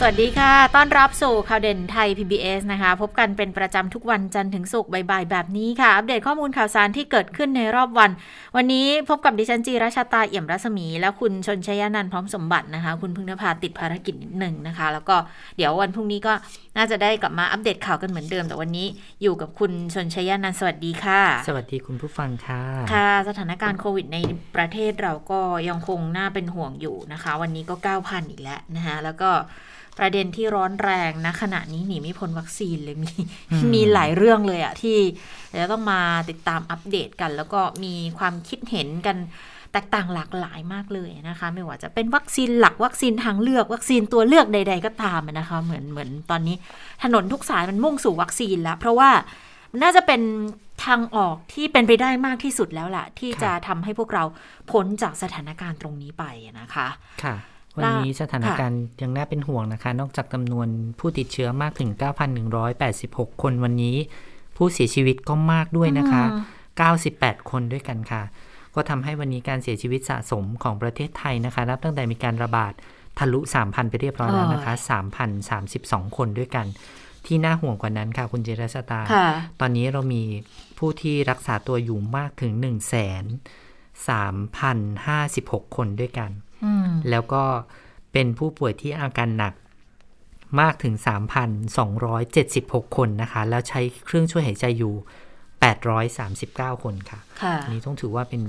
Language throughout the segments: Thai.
สวัสดีค่ะ ต้อนรับสู่ข่าวเด่นไทย PBS นะคะ พบกันเป็นประจำทุกวันจันทร์ถึงศุกร์บ่ายๆแบบนี้ค่ะ อัปเดตข้อมูลข่าวสารที่เกิดขึ้นในรอบวัน วันนี้พบกับดิฉันจีราชาตาเอี่ยมรัศมี และคุณชนชยานันท์พร้อมสมบัตินะคะ คุณพึ่งนภาติดภารกิจนิดหนึ่งนะคะ แล้วก็เดี๋ยววันพรุ่งนี้ก็น่าจะได้กลับมาอัปเดตข่าวกันเหมือนเดิม แต่วันนี้อยู่กับคุณชนชยานันท์สวัสดีค่ะ สวัสดีคุณผู้ฟังค่ะ ค่ะ สถานการณ์โควิดในประเทศเราก็ยังคงน่าเป็นห่วงอยู่นะคะ วันนี้ก็9,000อีกแล้วนะคะแล้วก็ ประเด็นที่ร้อนแรงนะขณะนี้หนีไม่พ้นวัคซีนเลยมีมีหลายเรื่องเลยอะที่จะต้องมาติดตามอัปเดตกัน แล้วก็มีความคิดเห็นกันแตกต่างหลากหลายมากเลยนะคะ ไม่ว่าจะเป็นวัคซีนหลักวัคซีนทางเลือกวัคซีนตัวเลือกใด ๆ ก็ตามนะคะ เหมือนเหมือนตอนนี้ ถนนทุกสายมันมุ่งสู่วัคซีนแล้ว เพราะว่าน่าจะเป็นทางออกที่เป็นไปได้มากที่สุดแล้วแหละที่จะทำให้พวกเราพ้นจากสถานการณ์ตรงนี้ไปนะคะ ค่ะ วันนี้สถานการณ์ยังน่าเป็นห่วงนะคะ นอกจากจำนวนผู้ติดเชื้อมากถึง 9,186 คนวันนี้ ผู้เสียชีวิตก็มากด้วยนะคะ 98 คนด้วยกันค่ะ ก็ทำให้วันนี้การเสียชีวิตสะสมของประเทศไทยนะคะ นับตั้งแต่มีการระบาดทะลุ 3,000 ไปเรียบร้อยแล้วนะคะ 3,032 คนด้วยกัน ที่น่าห่วงกว่านั้นค่ะ คุณเจรสตาค่ะตอนนี้เรามีผู้ที่รักษาตัวอยู่มากถึง1 3 0 0 6คนด้วยกันอืม แล้วก็เป็นผู้ป่วยที่อาการหนักมากถึง 3,276 คนนะคะ แล้วใช้เครื่องช่วยหายใจอยู่ 839 คนค่ะค่ะอันนี้ต้องถือว่าเป็น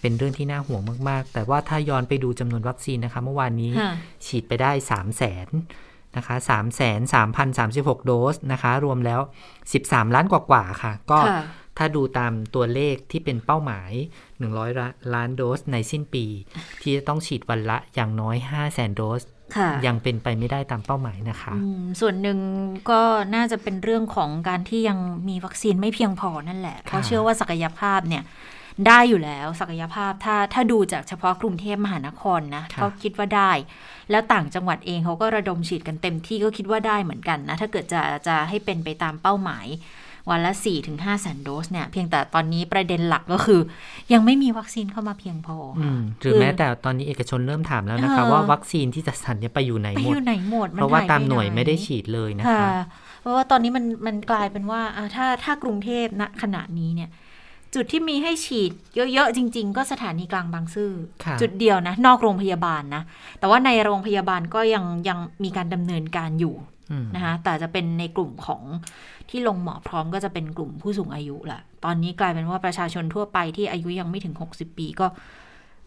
เป็นเรื่องที่น่าห่วงมาก ๆ แต่ว่าถ้าย้อนไปดูจำนวนวัคซีนนะคะ เมื่อวานนี้ค่ะฉีดไปได้ 3 0 0แสนนะคะ3 3 0 0 36โดสนะคะ รวมแล้ว13ล้านกว่าๆค่ะ ก็ค่ะ ถ้าดูตามตัวเลขที่เป็นเป้าหมาย 100ล้านล้านโดสในสิ้นปี ที่จะต้องฉีดวันละอย่างน้อย 5 0 0แสนโดสค่ะยังเป็นไปไม่ได้ตามเป้าหมายนะคะอืมส่วนหนึ่งก็น่าจะเป็นเรื่องของการที่ยังมีวัคซีนไม่เพียงพอนั่นแหละ เพราะเชื่อว่าศักยภาพเนี่ยได้อยู่แล้วศักยภาพถ้าถ้าดูจากเฉพาะกรุงเทพมหานครนะค่ะเขาคิดว่าได้ แล้วต่างจังหวัดเองเขาก็ระดมฉีดกันเต็มที่ก็คิดว่าได้เหมือนกันนะ ถ้าเกิดจะจะให้เป็นไปตามเป้าหมาย วันละ 4-5แสนโดสเนี่ยเพียงแต่ตอนนี้ประเด็นหลักก็คือ ยังไม่มีวัคซีนเข้ามาเพียงพอออืมหรือแม้แต่ตอนนี้เอกชนเริ่มถามแล้วนะคะเออว่าวัคซีนที่จะสั่นเนี่ยไปอยู่ไหนไปหมอดยู่ไหนหมดเพราะว่าตามหน่วยปไม่ได้ฉีดเลยนะค่ะคะเพราะว่าตอนนี้มันมันกลายเป็นว่าอะถ้าถ้ากรุงเทพณขณะนี้เนี่ยจุดที่มีให้ฉีดเยอะ ๆ จริง ๆ ก็สถานีกลางบางซื่อค่ะจุดเดียวนะ นอกโรงพยาบาลนะ แต่ว่าในโรงพยาบาลก็ยังยังมีการดำเนินการอยู่อืม นะคะแต่จะเป็นในกลุ่มของที่ลงหมอพร้อมก็จะเป็นกลุ่มผู้สูงอายุแหละตอนนี้กลายเป็นว่าประชาชนทั่วไปที่อายุยังไม่ถึง 60 ปีก็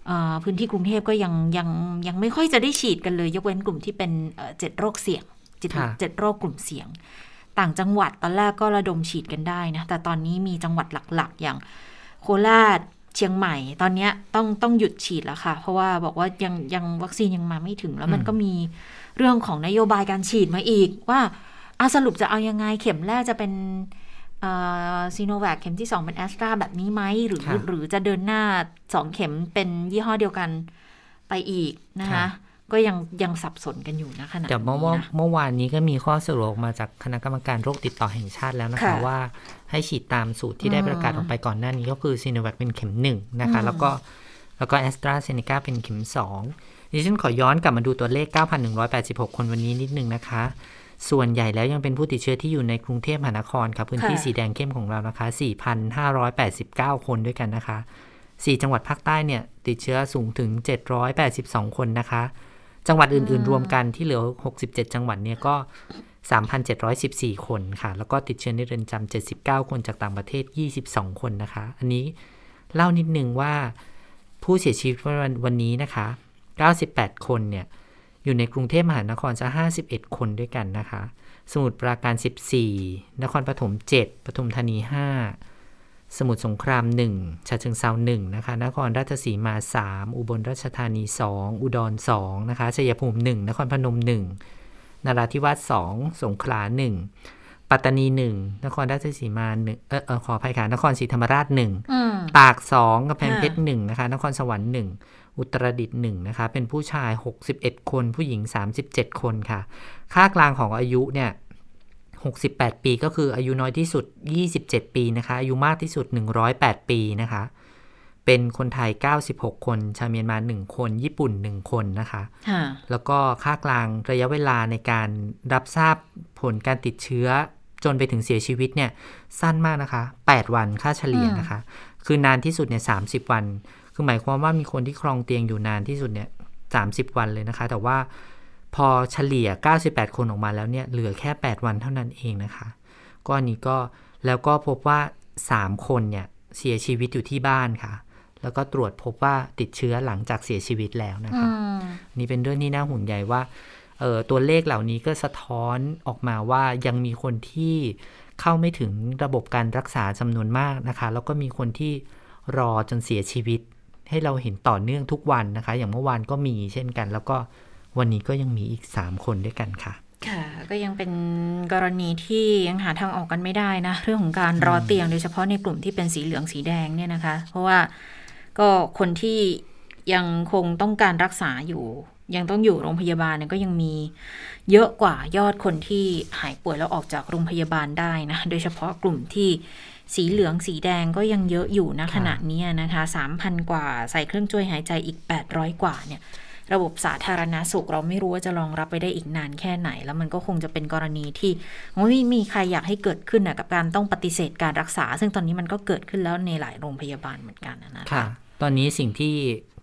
เอ่อพื้นที่กรุงเทพก็ยังยังยังไม่ค่อยจะได้ฉีดกันเลย ยกเว้นกลุ่มที่เป็นเอ่อเจ็ดโรคเสี่ยงเจ็ดค่ะเจ็ดโรคกลุ่มเสี่ยง ต่างจังหวัดตอนแรกก็ระดมฉีดกันได้นะแต่ตอนนี้มีจังหวัดหลัก ๆ อย่างโคราช เชียงใหม่ ตอนเนี้ยต้องต้องหยุดฉีดแล้วค่ะ เพราะว่าบอกว่ายังยังวัคซีนยังมาไม่ถึง แล้วมันก็มีเรื่องของนโยบายการฉีดมาอีก ว่าอาสรุปจะเอายังไงเข็มแรกจะเป็นซีโนแวคเข็มที่ 2 เป็นแอสตราแบบนี้ไหมหรือค่ะหรือจะเดินหน้า 2 เข็มเป็นยี่ห้อเดียวกันไปอีกนะคะค่ะก็ยังยังสับสนกันอยู่นะขณะแต่นี้เมื่อว่านะเมื่อวานนี้ก็มีข้อสรุปออกมาจากคณะกรรมการโรคติดต่อแห่งชาติแล้วนะคะค่ะว่า ให้ฉีดตามสูตรที่ได้อืมประกาศออกไปก่อนหน้านี้ก็คือซีโนแวคเป็นเข็มหนึ่งนะคะอืมแล้วก็แล้วก็แอสตราเซเนกาเป็นเข็มสองดิฉันขอย้อนกลับมาดูตัวเลข 9,186 คนวันนี้นิดนึงนะคะ ส่วนใหญ่แล้วยังเป็นผู้ติดเชื้อที่อยู่ในกรุงเทพมหานครค่ะพื้นที่ค่ะสีแดงเข้มของเรานะคะ 4,589 คนด้วยกันนะคะสี่จังหวัดภาคใต้เนี่ยติดเชื้อสูงถึง 782 คนนะคะ จังหวัดอื่น ๆ รวมกันที่เหลือ 67 จังหวัดเนี่ยก็ 3,714 คนค่ะ แล้วก็ติดเชื้อในเรือนจำ79 คนจากต่างประเทศ 22 คนนะคะ อันนี้เล่านิดนึงว่าผู้เสียชีวิตวันวันนี้นะคะ 98 คนเนี่ย อยู่ในกรุงเทพมหานครจะ51 คนด้วยกันนะคะ สมุทรปราการ 14 นครปฐม 7 ปทุมธานี 5 สมุทรสงคราม1ฉะเชิงเซา1นะคะ นครราชสีมา 3 อุบลราชธานี 2 อุดร 2 นะคะ ชัยภูมิ 1 นครพนม 1 นราธิวาส2สงขลา1ปัตตานีหนึ่งนครราชสีมาหนึ่งเออเออขออภัยค่ะนครศรีธรรมราชหนึ่งอืมตากสองกำแพงค่ะเพชรหนึ่งนะคะ นครสวรรค์หนึ่งอุตรดิตถ์หนึ่งนะคะ เป็นผู้ชาย 61 คน ผู้หญิง 37 คนค่ะ ค่ากลางของอายุเนี่ย68 ปีก็คืออายุน้อยที่สุด 27 ปีนะคะ อายุมากที่สุด 108 ปีนะคะ เป็นคนไทย 96 คน ชาวเมียนมา 1 คน ญี่ปุ่น 1 คนนะคะค่ะแล้วก็ค่ากลางระยะเวลาในการรับทราบผลการติดเชื้อจนไปถึงเสียชีวิตเนี่ย สั้นมากนะคะ 8 วันค่าเฉลี่ยนะคะ คือนานที่สุดเนี่ย30วัน คือหมายความว่ามีคนที่ครองเตียงอยู่นานที่สุดเนี่ย30วันเลยนะคะ แต่ว่าพอเฉลี่ย 98 คนออกมาแล้วเนี่ย เหลือแค่ 8 วันเท่านั้นเองนะคะ ก็อันนี้ก็แล้วก็พบว่า 3 คนเนี่ยเสียชีวิตอยู่ที่บ้านค่ะ แล้วก็ตรวจพบว่าติดเชื้อหลังจากเสียชีวิตแล้วนะอืคะมนี่เป็นเรื่องที่น่าห่วงใยว่าเออตัวเลขเหล่านี้ก็สะท้อนออกมาว่ายังมีคนที่เข้าไม่ถึงระบบการรักษาจำนวนมากนะคะ แล้วก็มีคนที่รอจนเสียชีวิต ให้เราเห็นต่อเนื่องทุกวันนะคะ อย่างเมื่อวานก็มีเช่นกัน แล้วก็วันนี้ก็ยังมีอีก 3 คนด้วยกันค่ะค่ะก็ยังเป็นกรณีที่ยังหาทางออกกันไม่ได้นะ เรื่องของการรอเตียงโดยเฉพาะในกลุ่มที่เป็นสีเหลืองสีแดงเนี่ยนะคะ เพราะว่า ก็คนที่ยังคงต้องการรักษาอยู่ ยังต้องอยู่โรงพยาบาลเนี่ยก็ยังมีเยอะกว่ายอดคนที่หายป่วยแล้วออกจากโรงพยาบาลได้นะ โดยเฉพาะกลุ่มที่สีเหลืองสีแดงก็ยังเยอะอยู่นะค่ะขณะนี้นะคะ 3,000 กว่าใส่เครื่องช่วยหายใจอีก 800 กว่าเนี่ย ระบบสาธารณาสุข เราไม่รู้ว่าจะรองรับไปได้อีกนานแค่ไหน แล้วมันก็คงจะเป็นกรณีที่ไม่มีใครอยากให้เกิดขึ้นนะกับการต้องปฏิเสธการรักษา ซึ่งตอนนี้มันก็เกิดขึ้นแล้วในหลายโรงพยาบาลเหมือนกันนะนะคะค่ะ ตอนนี้สิ่งที่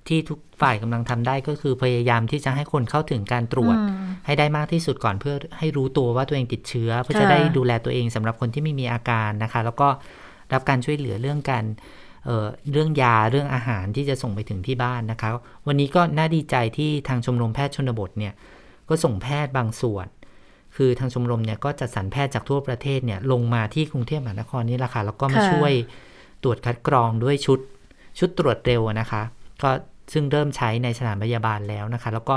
ที่ทุกฝ่ายกำลังทำได้ก็คือพยายามที่จะให้คนเข้าถึงการตรวจอืมให้ได้มากที่สุดก่อนเพื่อให้รู้ตัวว่าตัวเองติดเชื้อ เพื่อจะค่ะได้ดูแลตัวเองสำหรับคนที่ไม่มีอาการนะคะ แล้วก็รับการช่วยเหลือเรื่องการ เอ่อเรื่องยาเรื่องอาหารที่จะส่งไปถึงที่บ้านนะคะ วันนี้ก็น่าดีใจที่ทางชมรมแพทย์ชนบทเนี่ยก็ส่งแพทย์บางส่วน คือทางชมรมเนี่ยก็จัดสรรแพทย์จากทั่วประเทศเนี่ยลงมาที่กรุงเทพมหานครนี่แหละค่ะแล้วก็มาค่ะช่วยตรวจคัดกรองด้วยชุดชุดตรวจเร็วนะคะ ก็ซึ่งเริ่มใช้ในสถานพยาบาลแล้วนะคะ แล้วก็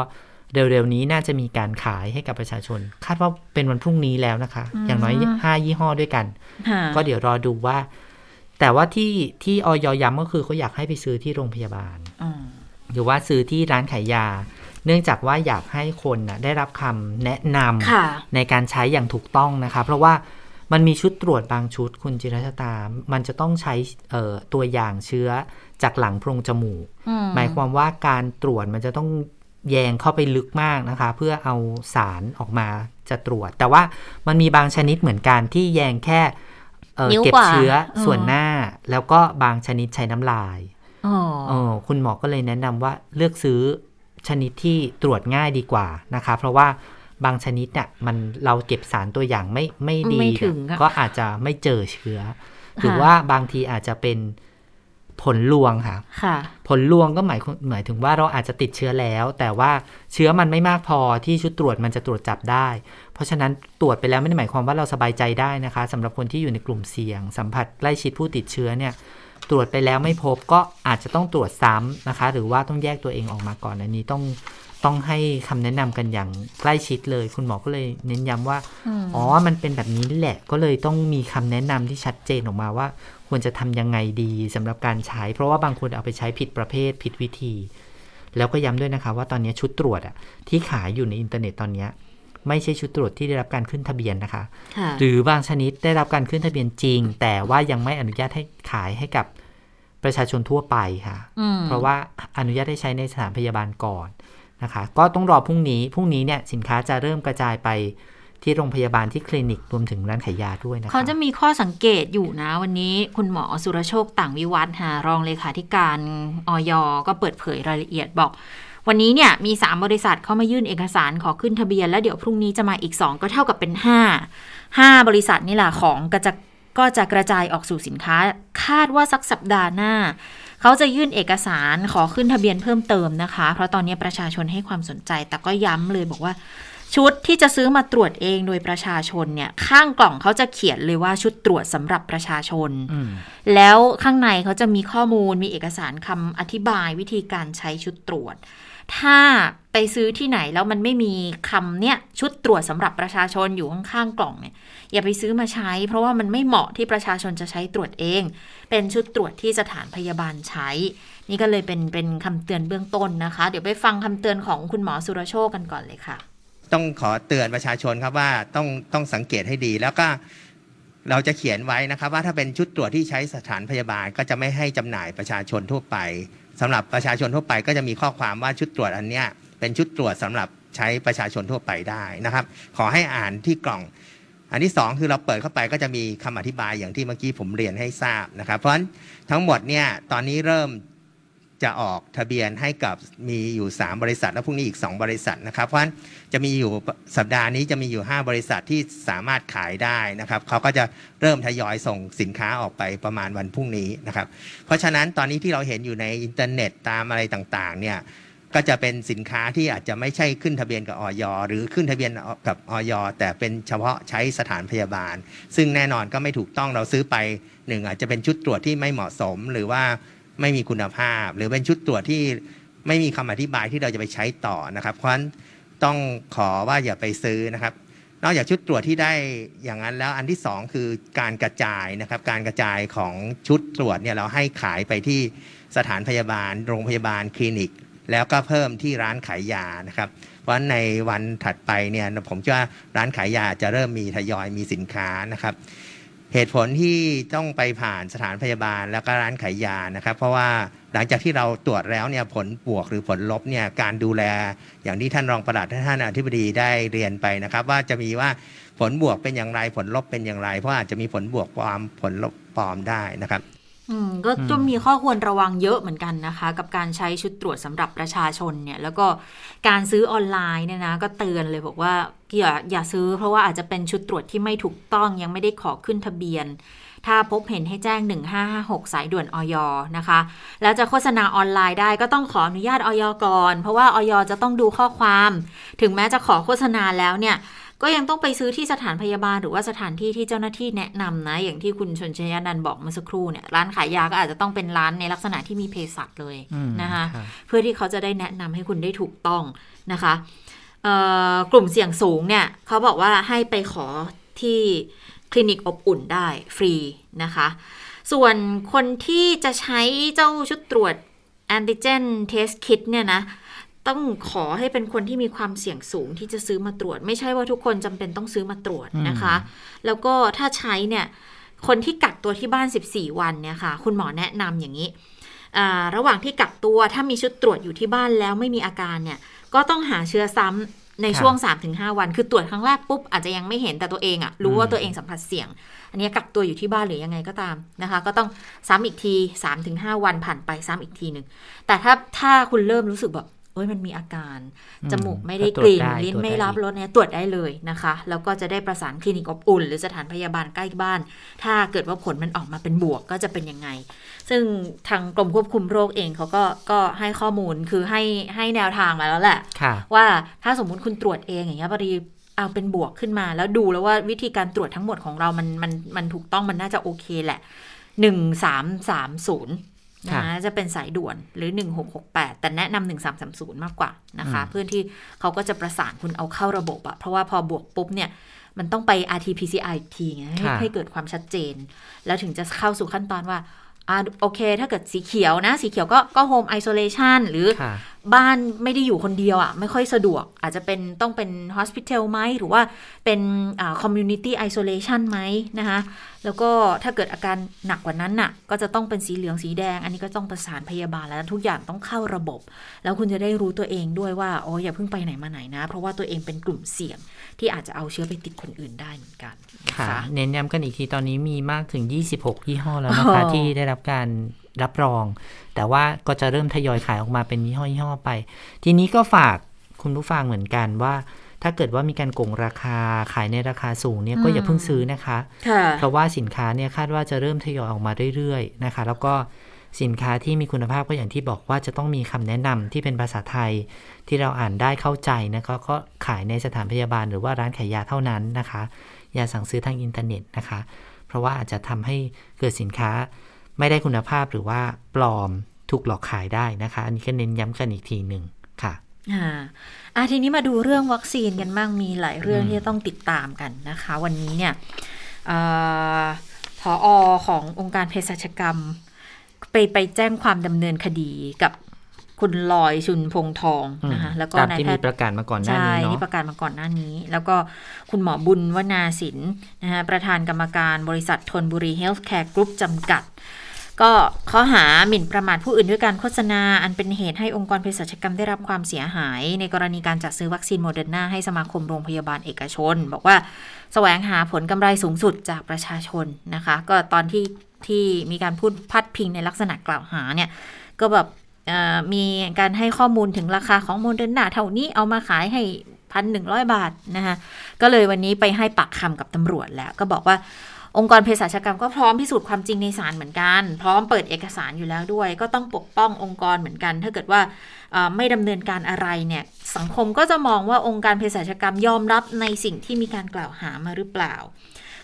เร็วๆนี้น่าจะมีการขายให้กับประชาชน คาดว่าเป็นวันพรุ่งนี้แล้วนะคะ อย่างน้อย5ยี่ห้อด้วยกันค่ะก็เดี๋ยวรอดูว่า แต่ว่าที่ที่ออยย้ำก็คือเขาอยากให้ไปซื้อที่โรงพยาบาลอืมหรือว่าซื้อที่ร้านขายยา เนื่องจากว่าอยากให้คนนะได้รับคำแนะนำค่ะในการใช้อย่างถูกต้องนะคะ เพราะว่ามันมีชุดตรวจบางชุดคุณจิรชตา มันจะต้องใช้เอ่อตัวอย่างเชื้อจากหลังโพรงจมูกอืมหมายความว่าการตรวจมันจะต้องแยงเข้าไปลึกมากนะคะ เพื่อเอาสารออกมาจะตรวจ แต่ว่ามันมีบางชนิดเหมือนกันที่แยงแค่ เอ่อนิ้วเก็บกว่าเชื้อเออส่วนหน้า แล้วก็บางชนิดใช้น้ำลายอ๋อเออคุณหมอก็เลยแนะนำว่าเลือกซื้อชนิดที่ตรวจง่ายดีกว่านะคะ เพราะว่าบางชนิดเนี่ยมันเราเก็บสารตัวอย่างไม่ไม่ดีไม่ถึงอะก็อาจจะไม่เจอเชื้อ หรือว่าบางทีอาจจะเป็น ผลลวงค่ะค่ะ ผลลวงก็หมายหมายถึงว่าเราอาจจะติดเชื้อแล้ว แต่ว่าเชื้อมันไม่มากพอที่ชุดตรวจมันจะตรวจจับได้ เพราะฉะนั้นตรวจไปแล้วไม่ได้หมายความว่าเราสบายใจได้นะคะสำหรับคนที่อยู่ในกลุ่มเสี่ยง สัมผัสใกล้ชิดผู้ติดเชื้อเนี่ยตรวจไปแล้วไม่พบก็อาจจะต้องตรวจซ้ำนะคะ หรือว่าต้องแยกตัวเองออกมาก่อนอันนี้ต้องต้องให้คำแนะนำกันอย่างใกล้ชิดเลย คุณหมอก็เลยเน้นย้ำว่าอืมอ๋อ มันเป็นแบบนี้แหละ ก็เลยต้องมีคำแนะนำที่ชัดเจนออกมาว่า ควรจะทำยังไงดีสำหรับการใช้ เพราะว่าบางคนเอาไปใช้ผิดประเภทผิดวิธี แล้วก็ย้ำด้วยนะคะว่าตอนนี้ชุดตรวจอะที่ขายอยู่ในอินเทอร์เน็ตตอนเนี้ยไม่ใช่ชุดตรวจที่ได้รับการขึ้นทะเบียนนะคะค่ะหรือบางชนิดได้รับการขึ้นทะเบียนจริง แต่ว่ายังไม่อนุญาตให้ขายให้กับประชาชนทั่วไปค่ะอืมเพราะว่าอนุญาตให้ใช้ในสถานพยาบาลก่อนนะคะ ก็ต้องรอพรุ่งนี้ พรุ่งนี้เนี่ยสินค้าจะเริ่มกระจายไป ที่โรงพยาบาลที่คลินิกรวมถึงร้านขายยาด้วยนะคะเขาจะมีข้อสังเกตอยู่นะวันนี้ คุณหมอสุรโชคต่างวิวัฒน์ค่ะรองเลขาธิการออยก็เปิดเผยรายละเอียดบอกวันนี้เนี่ยมี 3 บริษัทเข้ามายื่นเอกสารขอขึ้นทะเบียน แล้วเดี๋ยวพรุ่งนี้จะมาอีก 2 ก็เท่ากับเป็น 5 5 บริษัทนี่แหละของก็จะก็จะกระจายออกสู่สินค้า คาดว่าสักสัปดาห์หน้า เขาจะยื่นเอกสารขอขึ้นทะเบียนเพิ่มเติมนะคะ เพราะตอนนี้ประชาชนให้ความสนใจ แต่ก็ย้ำเลยบอกว่า ชุดที่จะซื้อมาตรวจเองโดยประชาชนเนี่ยข้างกล่องเขาจะเขียนเลยว่าชุดตรวจสำหรับประชาชนอืมแล้วข้างในเขาจะมีข้อมูลมีเอกสารคำอธิบายวิธีการใช้ชุดตรวจ ถ้าไปซื้อที่ไหนแล้วมันไม่มีคำเนี่ยชุดตรวจสำหรับประชาชนอยู่ข้างๆกล่องเนี่ยอย่าไปซื้อมาใช้ เพราะว่ามันไม่เหมาะที่ประชาชนจะใช้ตรวจเอง เป็นชุดตรวจที่สถานพยาบาลใช้ นี่ก็เลยเป็นเป็นคำเตือนเบื้องต้นนะคะ เดี๋ยวไปฟังคำเตือนของคุณหมอสุรโชคกันก่อนเลยค่ะ ต้องขอเตือนประชาชนครับว่าต้องต้องสังเกตให้ดี แล้วก็เราจะเขียนไว้นะครับ ว่าถ้าเป็นชุดตรวจที่ใช้สถานพยาบาลก็จะไม่ให้จำหน่ายประชาชนทั่วไปสำหรับประชาชนทั่วไป ก็จะมีข้อความว่าชุดตรวจอันเนี้ยเป็นชุดตรวจสำหรับใช้ประชาชนทั่วไปได้นะครับ ขอให้อ่านที่กล่อง อันที่สองคือเราเปิดเข้าไปก็จะมีคำอธิบายอย่างที่เมื่อกี้ผมเรียนให้ทราบนะครับ เพราะฉะนั้นทั้งหมดเนี่ยตอนนี้เริ่ม จะออกทะเบียนให้กับมีอยู่ 3 บริษัท แล้วพรุ่งนี้อีก 2 บริษัทนะครับ เพราะฉะนั้นจะมีอยู่สัปดาห์นี้จะมีอยู่ 5 บริษัทที่สามารถขายได้นะครับเขาก็จะเริ่มทยอยส่งสินค้าออกไปประมาณวันพรุ่งนี้นะครับ เพราะฉะนั้นตอนนี้ที่เราเห็นอยู่ในอินเทอร์เน็ตตามอะไรต่างๆเนี่ยก็จะเป็นสินค้าที่อาจจะไม่ใช่ขึ้นทะเบียนกับออยหรือขึ้นทะเบียนกับออยแต่เป็นเฉพาะใช้สถานพยาบาล ซึ่งแน่นอนก็ไม่ถูกต้องเราซื้อไปหนึ่งอาจจะเป็นชุดตรวจที่ไม่เหมาะสมหรือว่า ไม่มีคุณภาพ หรือเป็นชุดตรวจที่ไม่มีคำอธิบายที่เราจะไปใช้ต่อนะครับ เพราะฉะนั้นต้องขอว่าอย่าไปซื้อนะครับ นอกจากชุดตรวจที่ได้อย่างนั้นแล้วอันที่สองคือการกระจายนะครับ การกระจายของชุดตรวจเนี่ยเราให้ขายไปที่สถานพยาบาล โรงพยาบาลคลินิก แล้วก็เพิ่มที่ร้านขายยานะครับเพราะฉะนั้นในวันถัดไปเนี่ยผมเชื่อว่าร้านขายยาจะเริ่มมีทยอยมีสินค้านะครับ เหตุผลที่ต้องไปผ่านสถานพยาบาลแล้วก็ร้านขายยานะครับ เพราะว่าหลังจากที่เราตรวจแล้วเนี่ยผลบวกหรือผลลบเนี่ยการดูแล อย่างที่ท่านรองปลัดท่านอธิบดีได้เรียนไปนะครับ ว่าจะมีว่าผลบวกเป็นอย่างไรผลลบเป็นอย่างไร เพราะอาจจะมีผลบวกปลอมผลลบปลอมได้นะครับ ก็จะมีข้อควรระวังเยอะเหมือนกันนะคะ กับการใช้ชุดตรวจสำหรับประชาชนเนี่ย แล้วก็การซื้อออนไลน์เนี่ยนะก็เตือนเลยบอกว่าอย่าอย่าซื้อเพราะว่าอาจจะเป็นชุดตรวจที่ไม่ถูกต้องยังไม่ได้ขอขึ้นทะเบียน ถ้าพบเห็นให้แจ้ง 1556 สายด่วนออยนะคะ แล้วจะโฆษณาออนไลน์ได้ก็ต้องขออนุญาตออยก่อน เพราะว่าออยจะต้องดูข้อความ ถึงแม้จะขอโฆษณาแล้วเนี่ย ก็ยังต้องไปซื้อที่สถานพยาบาลหรือว่าสถานที่ที่เจ้าหน้าที่แนะนำนะ อย่างที่คุณชนชยานันท์บอกเมื่อสักครู่เนี่ยร้านขายยาก็อาจจะต้องเป็นร้านในลักษณะที่มีเภสัชเลยอืมนะคะครับเพื่อที่เขาจะได้แนะนำให้คุณได้ถูกต้องนะคะเอ่อกลุ่มเสี่ยงสูงเนี่ยเขาบอกว่าให้ไปขอที่คลินิกอบอุ่นได้ฟรีนะคะ ส่วนคนที่จะใช้เจ้าชุดตรวจแอนติเจนเทสคิดเนี่ยนะ ต้องขอให้เป็นคนที่มีความเสี่ยงสูงที่จะซื้อมาตรวจ ไม่ใช่ว่าทุกคนจำเป็นต้องซื้อมาตรวจนะคะ แล้วก็ถ้าใช้เนี่ยคนที่กักตัวที่บ้าน 14 วันเนี่ยค่ะ คุณหมอแนะนำอย่างนี้อ่าระหว่างที่กักตัวถ้ามีชุดตรวจอยู่ที่บ้านแล้วไม่มีอาการเนี่ย ก็ต้องหาเชื้อซ้ำในครับช่วง 3-5 วัน คือตรวจครั้งแรกปุ๊บอาจจะยังไม่เห็นแต่ตัวเองอะรู้ว่าตัวเองสัมผัสเสี่ยง อันนี้กักตัวอยู่ที่บ้านหรือยังไงก็ตามนะคะ ก็ต้องซ้ำอีกที 3-5 วันผ่านไปซ้ำอีกทีหนึ่งแต่ถ้าถ้าคุณเริ่มรู้สึกแบบ เอ้ยมันมีอาการ จมูกไม่ได้ก็ตกรวจลิ่นได้ลิ้นตรวจไม่ได้รับอีกรสเนี่ยตรวจได้เลยนะคะ แล้วก็จะได้ประสานคลินิกอบอุ่น หรือสถานพยาบาลใกล้บ้าน ถ้าเกิดว่าผลมันออกมาเป็นบวกก็จะเป็นยังไง ซึ่งทางกรมควบคุมโรคเองเขาก็ก็ให้ข้อมูลคือให้ให้แนวทางมาแล้วแหละค่ะว่าถ้าสมมุติคุณตรวจเองอย่างเงี้ยพอดีเอาเป็นบวกขึ้นมา แล้วดูแล้วว่าวิธีการตรวจทั้งหมดของเรามันมันมันถูกต้องมันน่าจะโอเคแหละหนึ่งสามสามศูนย์ค่ะ นะจะเป็นสายด่วนหรือ 1668 แต่แนะนำ1330 มากกว่านะคะอืมเพื่อที่เขาก็จะประสานคุณเอาเข้าระบบอะเพราะว่าพอบวกปุ๊บเนี่ยมันต้องไป RT-PCR อีกทีไงให้ค่ะให้เกิดความชัดเจน แล้วถึงจะเข้าสู่ขั้นตอนว่าอ่าโอเค ถ้าเกิดสีเขียวนะ สีเขียวก็ก็ home isolation หรือค่ะ บ้านไม่ได้อยู่คนเดียวอะ่ะ ไม่ค่อยสะดวก อาจจะเป็นต้องเป็น hospital ไหม หรือว่าเป็นอ่า community isolation ไหมนะคะ แล้วก็ถ้าเกิดอาการหนักกว่านั้นน่ะ ก็จะต้องเป็นสีเหลืองสีแดง อันนี้ก็ต้องประสานพยาบาลแล้วทุกอย่างต้องเข้าระบบ แล้วคุณจะได้รู้ตัวเองด้วยว่าโอ้อย่าเพิ่งไปไหนมาไหนนะ เพราะว่าตัวเองเป็นกลุ่มเสี่ยง ที่อาจจะเอาเชื้อไปติดคนอื่นได้เหมือนกันนะค่ะคะเน้นย้ำกันอีกทีตอนนี้มีมากถึง 26 ยี่ห้อแล้วนะคะอ๋อที่ได้รับการ รับรอง แต่ว่าก็จะเริ่มทยอยขายออกมาเป็นยี่ห้อยี่ห้อไป ทีนี้ก็ฝากคุณผู้ฟังเหมือนกันว่า ถ้าเกิดว่ามีการโกงราคาขายในราคาสูงเนี่ยก็อย่าเพิ่งซื้อนะคะค่ะเพราะว่าสินค้าเนี่ยคาดว่าจะเริ่มทยอยออกมาเรื่อยๆนะคะ แล้วก็สินค้าที่มีคุณภาพก็อย่างที่บอกว่าจะต้องมีคำแนะนำที่เป็นภาษาไทยที่เราอ่านได้เข้าใจนะคะก็ขายในสถานพยาบาลหรือว่าร้านขายยาเท่านั้นนะคะ อย่าสั่งซื้อทางอินเทอร์เน็ตนะคะ เพราะว่าอาจจะทำให้เกิดสินค้า ไม่ได้คุณภาพหรือว่าปลอมถูกหลอกขายได้นะคะ อันนี้ก็เน้นย้ำกันอีกทีหนึ่งค่ะอ่าอะทีนี้มาดูเรื่องวัคซีนกันบ้างมีหลายเรื่องที่จะต้องติดตามกันนะคะ วันนี้เนี่ยอพออขององค์การเภสัชกรรม ไปไปแจ้งความดำเนินคดีกับคุณลอยชุนพงษ์ทองนะคะแล้วก็ตามนายที่แพมีทย์ประกาศมาก่อนหน้าใช่นี้เนาะที่ประกาศมาก่อนหน้านี้ แล้วก็คุณหมอบุญวนาสินนะคะประธานกรรมการบริษัทธนบุรีเฮลท์แคร์กรุ๊ปจำกัด ก็ข้อหาหมิ่นประมาทผู้อื่นด้วยการโฆษณา อันเป็นเหตุให้องค์การเภสัชกรรมได้รับความเสียหาย ในกรณีการจัดซื้อวัคซีนโมเดอร์นาให้สมาคมโรงพยาบาลเอกชน บอกว่าแสวงหาผลกำไรสูงสุดจากประชาชนนะคะ ก็ตอนที่ที่มีการพูดพาดพิงในลักษณะกล่าวหาเนี่ย ก็แบบมีการให้ข้อมูลถึงราคาของโมเดอร์นาเท่านี้เอามาขายให้พันหนึ่งร้อยบาทนะคะก็เลยวันนี้ไปให้ปากคำกับตำรวจแล้ว ก็บอกว่า องค์การเภสัชกรรมก็พร้อมพิสูจน์ความจริงในศาลเหมือนกัน พร้อมเปิดเอกสารอยู่แล้วด้วย ก็ต้องปกป้ององค์กรเหมือนกัน ถ้าเกิดว่าไม่ดำเนินการอะไรเนี่ยสังคมก็จะมองว่าองค์การเภสัชกรรมยอมรับในสิ่งที่มีการกล่าวหามาหรือเปล่า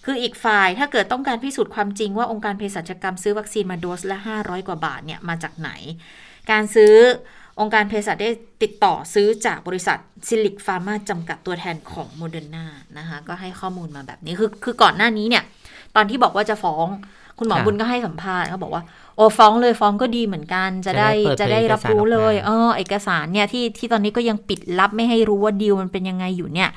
คืออีกฝ่ายถ้าเกิดต้องการพิสูจน์ความจริงว่าองค์การเภสัชกรรมซื้อวัคซีนมาโดสละ 500 กว่าบาทเนี่ยมาจากไหน การซื้อองค์การเภสัชได้ติดต่อซื้อจากบริษัทซิลลิคฟาร์มาจำกัดตัวแทนของโมเดอร์นานะคะก็ให้ข้อมูลมาแบบนี้คือคือก่อนหน้านี้เนี่ย ตอนที่บอกว่าจะฟ้อง คุณหมอบุญค่ะก็ให้สัมภาษณ์เขาบอกว่าโอ้ฟ้องเลยฟ้องก็ดีเหมือนกัน จะได้จะจะได้ได้เปิดเผยรับรู้เลยเอกสารออกมาเออเอกสารเนี่ยที่ที่ตอนนี้ก็ยังปิดลับไม่ให้รู้ว่าดีลมันเป็นยังไงอยู่เนี่ย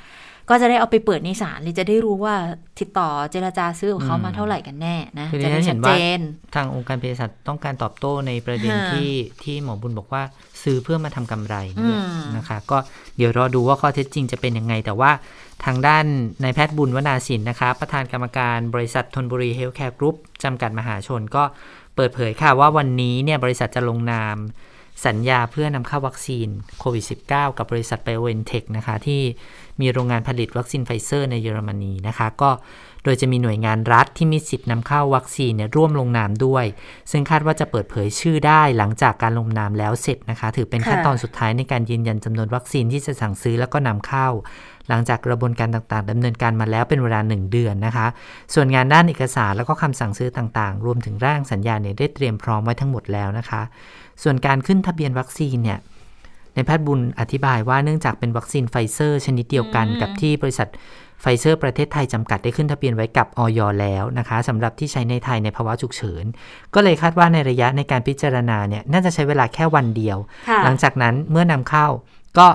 ก็จะได้เอาไปเปิดในศาลเลยจะได้รู้ว่าติดต่อเจรจาซื้อของเขามาเท่าไหร่กันแน่นะคือจะได้ชัดเจน ดิฉันชัเห็ดนว่าทางองค์การเภสัชต้องการตอบโต้ในประเด็นฮะที่ที่หมอบุญบอกว่าซื้อเพื่อมาทำกำไรนี่แหละอืมนะคะ ก็เดี๋ยวรอดูว่าข้อเท็จจริงจะเป็นยังไงแต่ว่า ทางด้านนายแพทย์บุญวนาสินนะคะประธานกรรมการบริษัทธนบุรีเฮลท์แคร์กรุ๊ปจำกัดมหาชนก็เปิดเผยค่ะว่าวันนี้เนี่ยบริษัทจะลงนาม สัญญาเพื่อนำเข้าวัคซีนโควิด -19 กับบริษัทไบโอเอนเทคนะคะ ที่มีโรงงานผลิตวัคซีนไฟเซอร์ในเยอรมนีนะคะ ก็โดยจะมีหน่วยงานรัฐที่มีสิทธิ์นำเข้าวัคซีนเนี่ยร่วมลงนามด้วย ซึ่งคาดว่าจะเปิดเผยชื่อได้หลังจากการลงนามแล้วเสร็จนะคะ ถือเป็นขั้นตอนสุดท้ายในการยืนยันจำนวนวัคซีนที่จะสั่งซื้อแล้วก็นำเข้า หลังจากกระบวนการต่างๆดำเนินการมาแล้วเป็นเวลา 1 เดือนนะคะ ส่วนงานด้านเอกสารแล้วก็คำสั่งซื้อต่างๆ รวมถึงร่างสัญญาเนี่ยได้เตรียมพร้อมไว้ทั้งหมดแล้วนะคะ ส่วนการขึ้นทะเบียนวัคซีนเนี่ยนายแพทย์บุญอธิบายว่าเนื่องจากเป็นวัคซีนไฟเซอร์ชนิดเดียวกันอืมกับที่บริษัทไฟเซอร์ประเทศไทยจำกัดได้ขึ้นทะเบียนไว้กับอย. แล้วนะคะสำหรับที่ใช้ในไทยในภาวะฉุกเฉิน ก็เลยคาดว่าในระยะในการพิจารณาเนี่ยน่าจะใช้เวลาแค่วันเดียวค่ะหลังจากนั้นเมื่อนำเข้าก็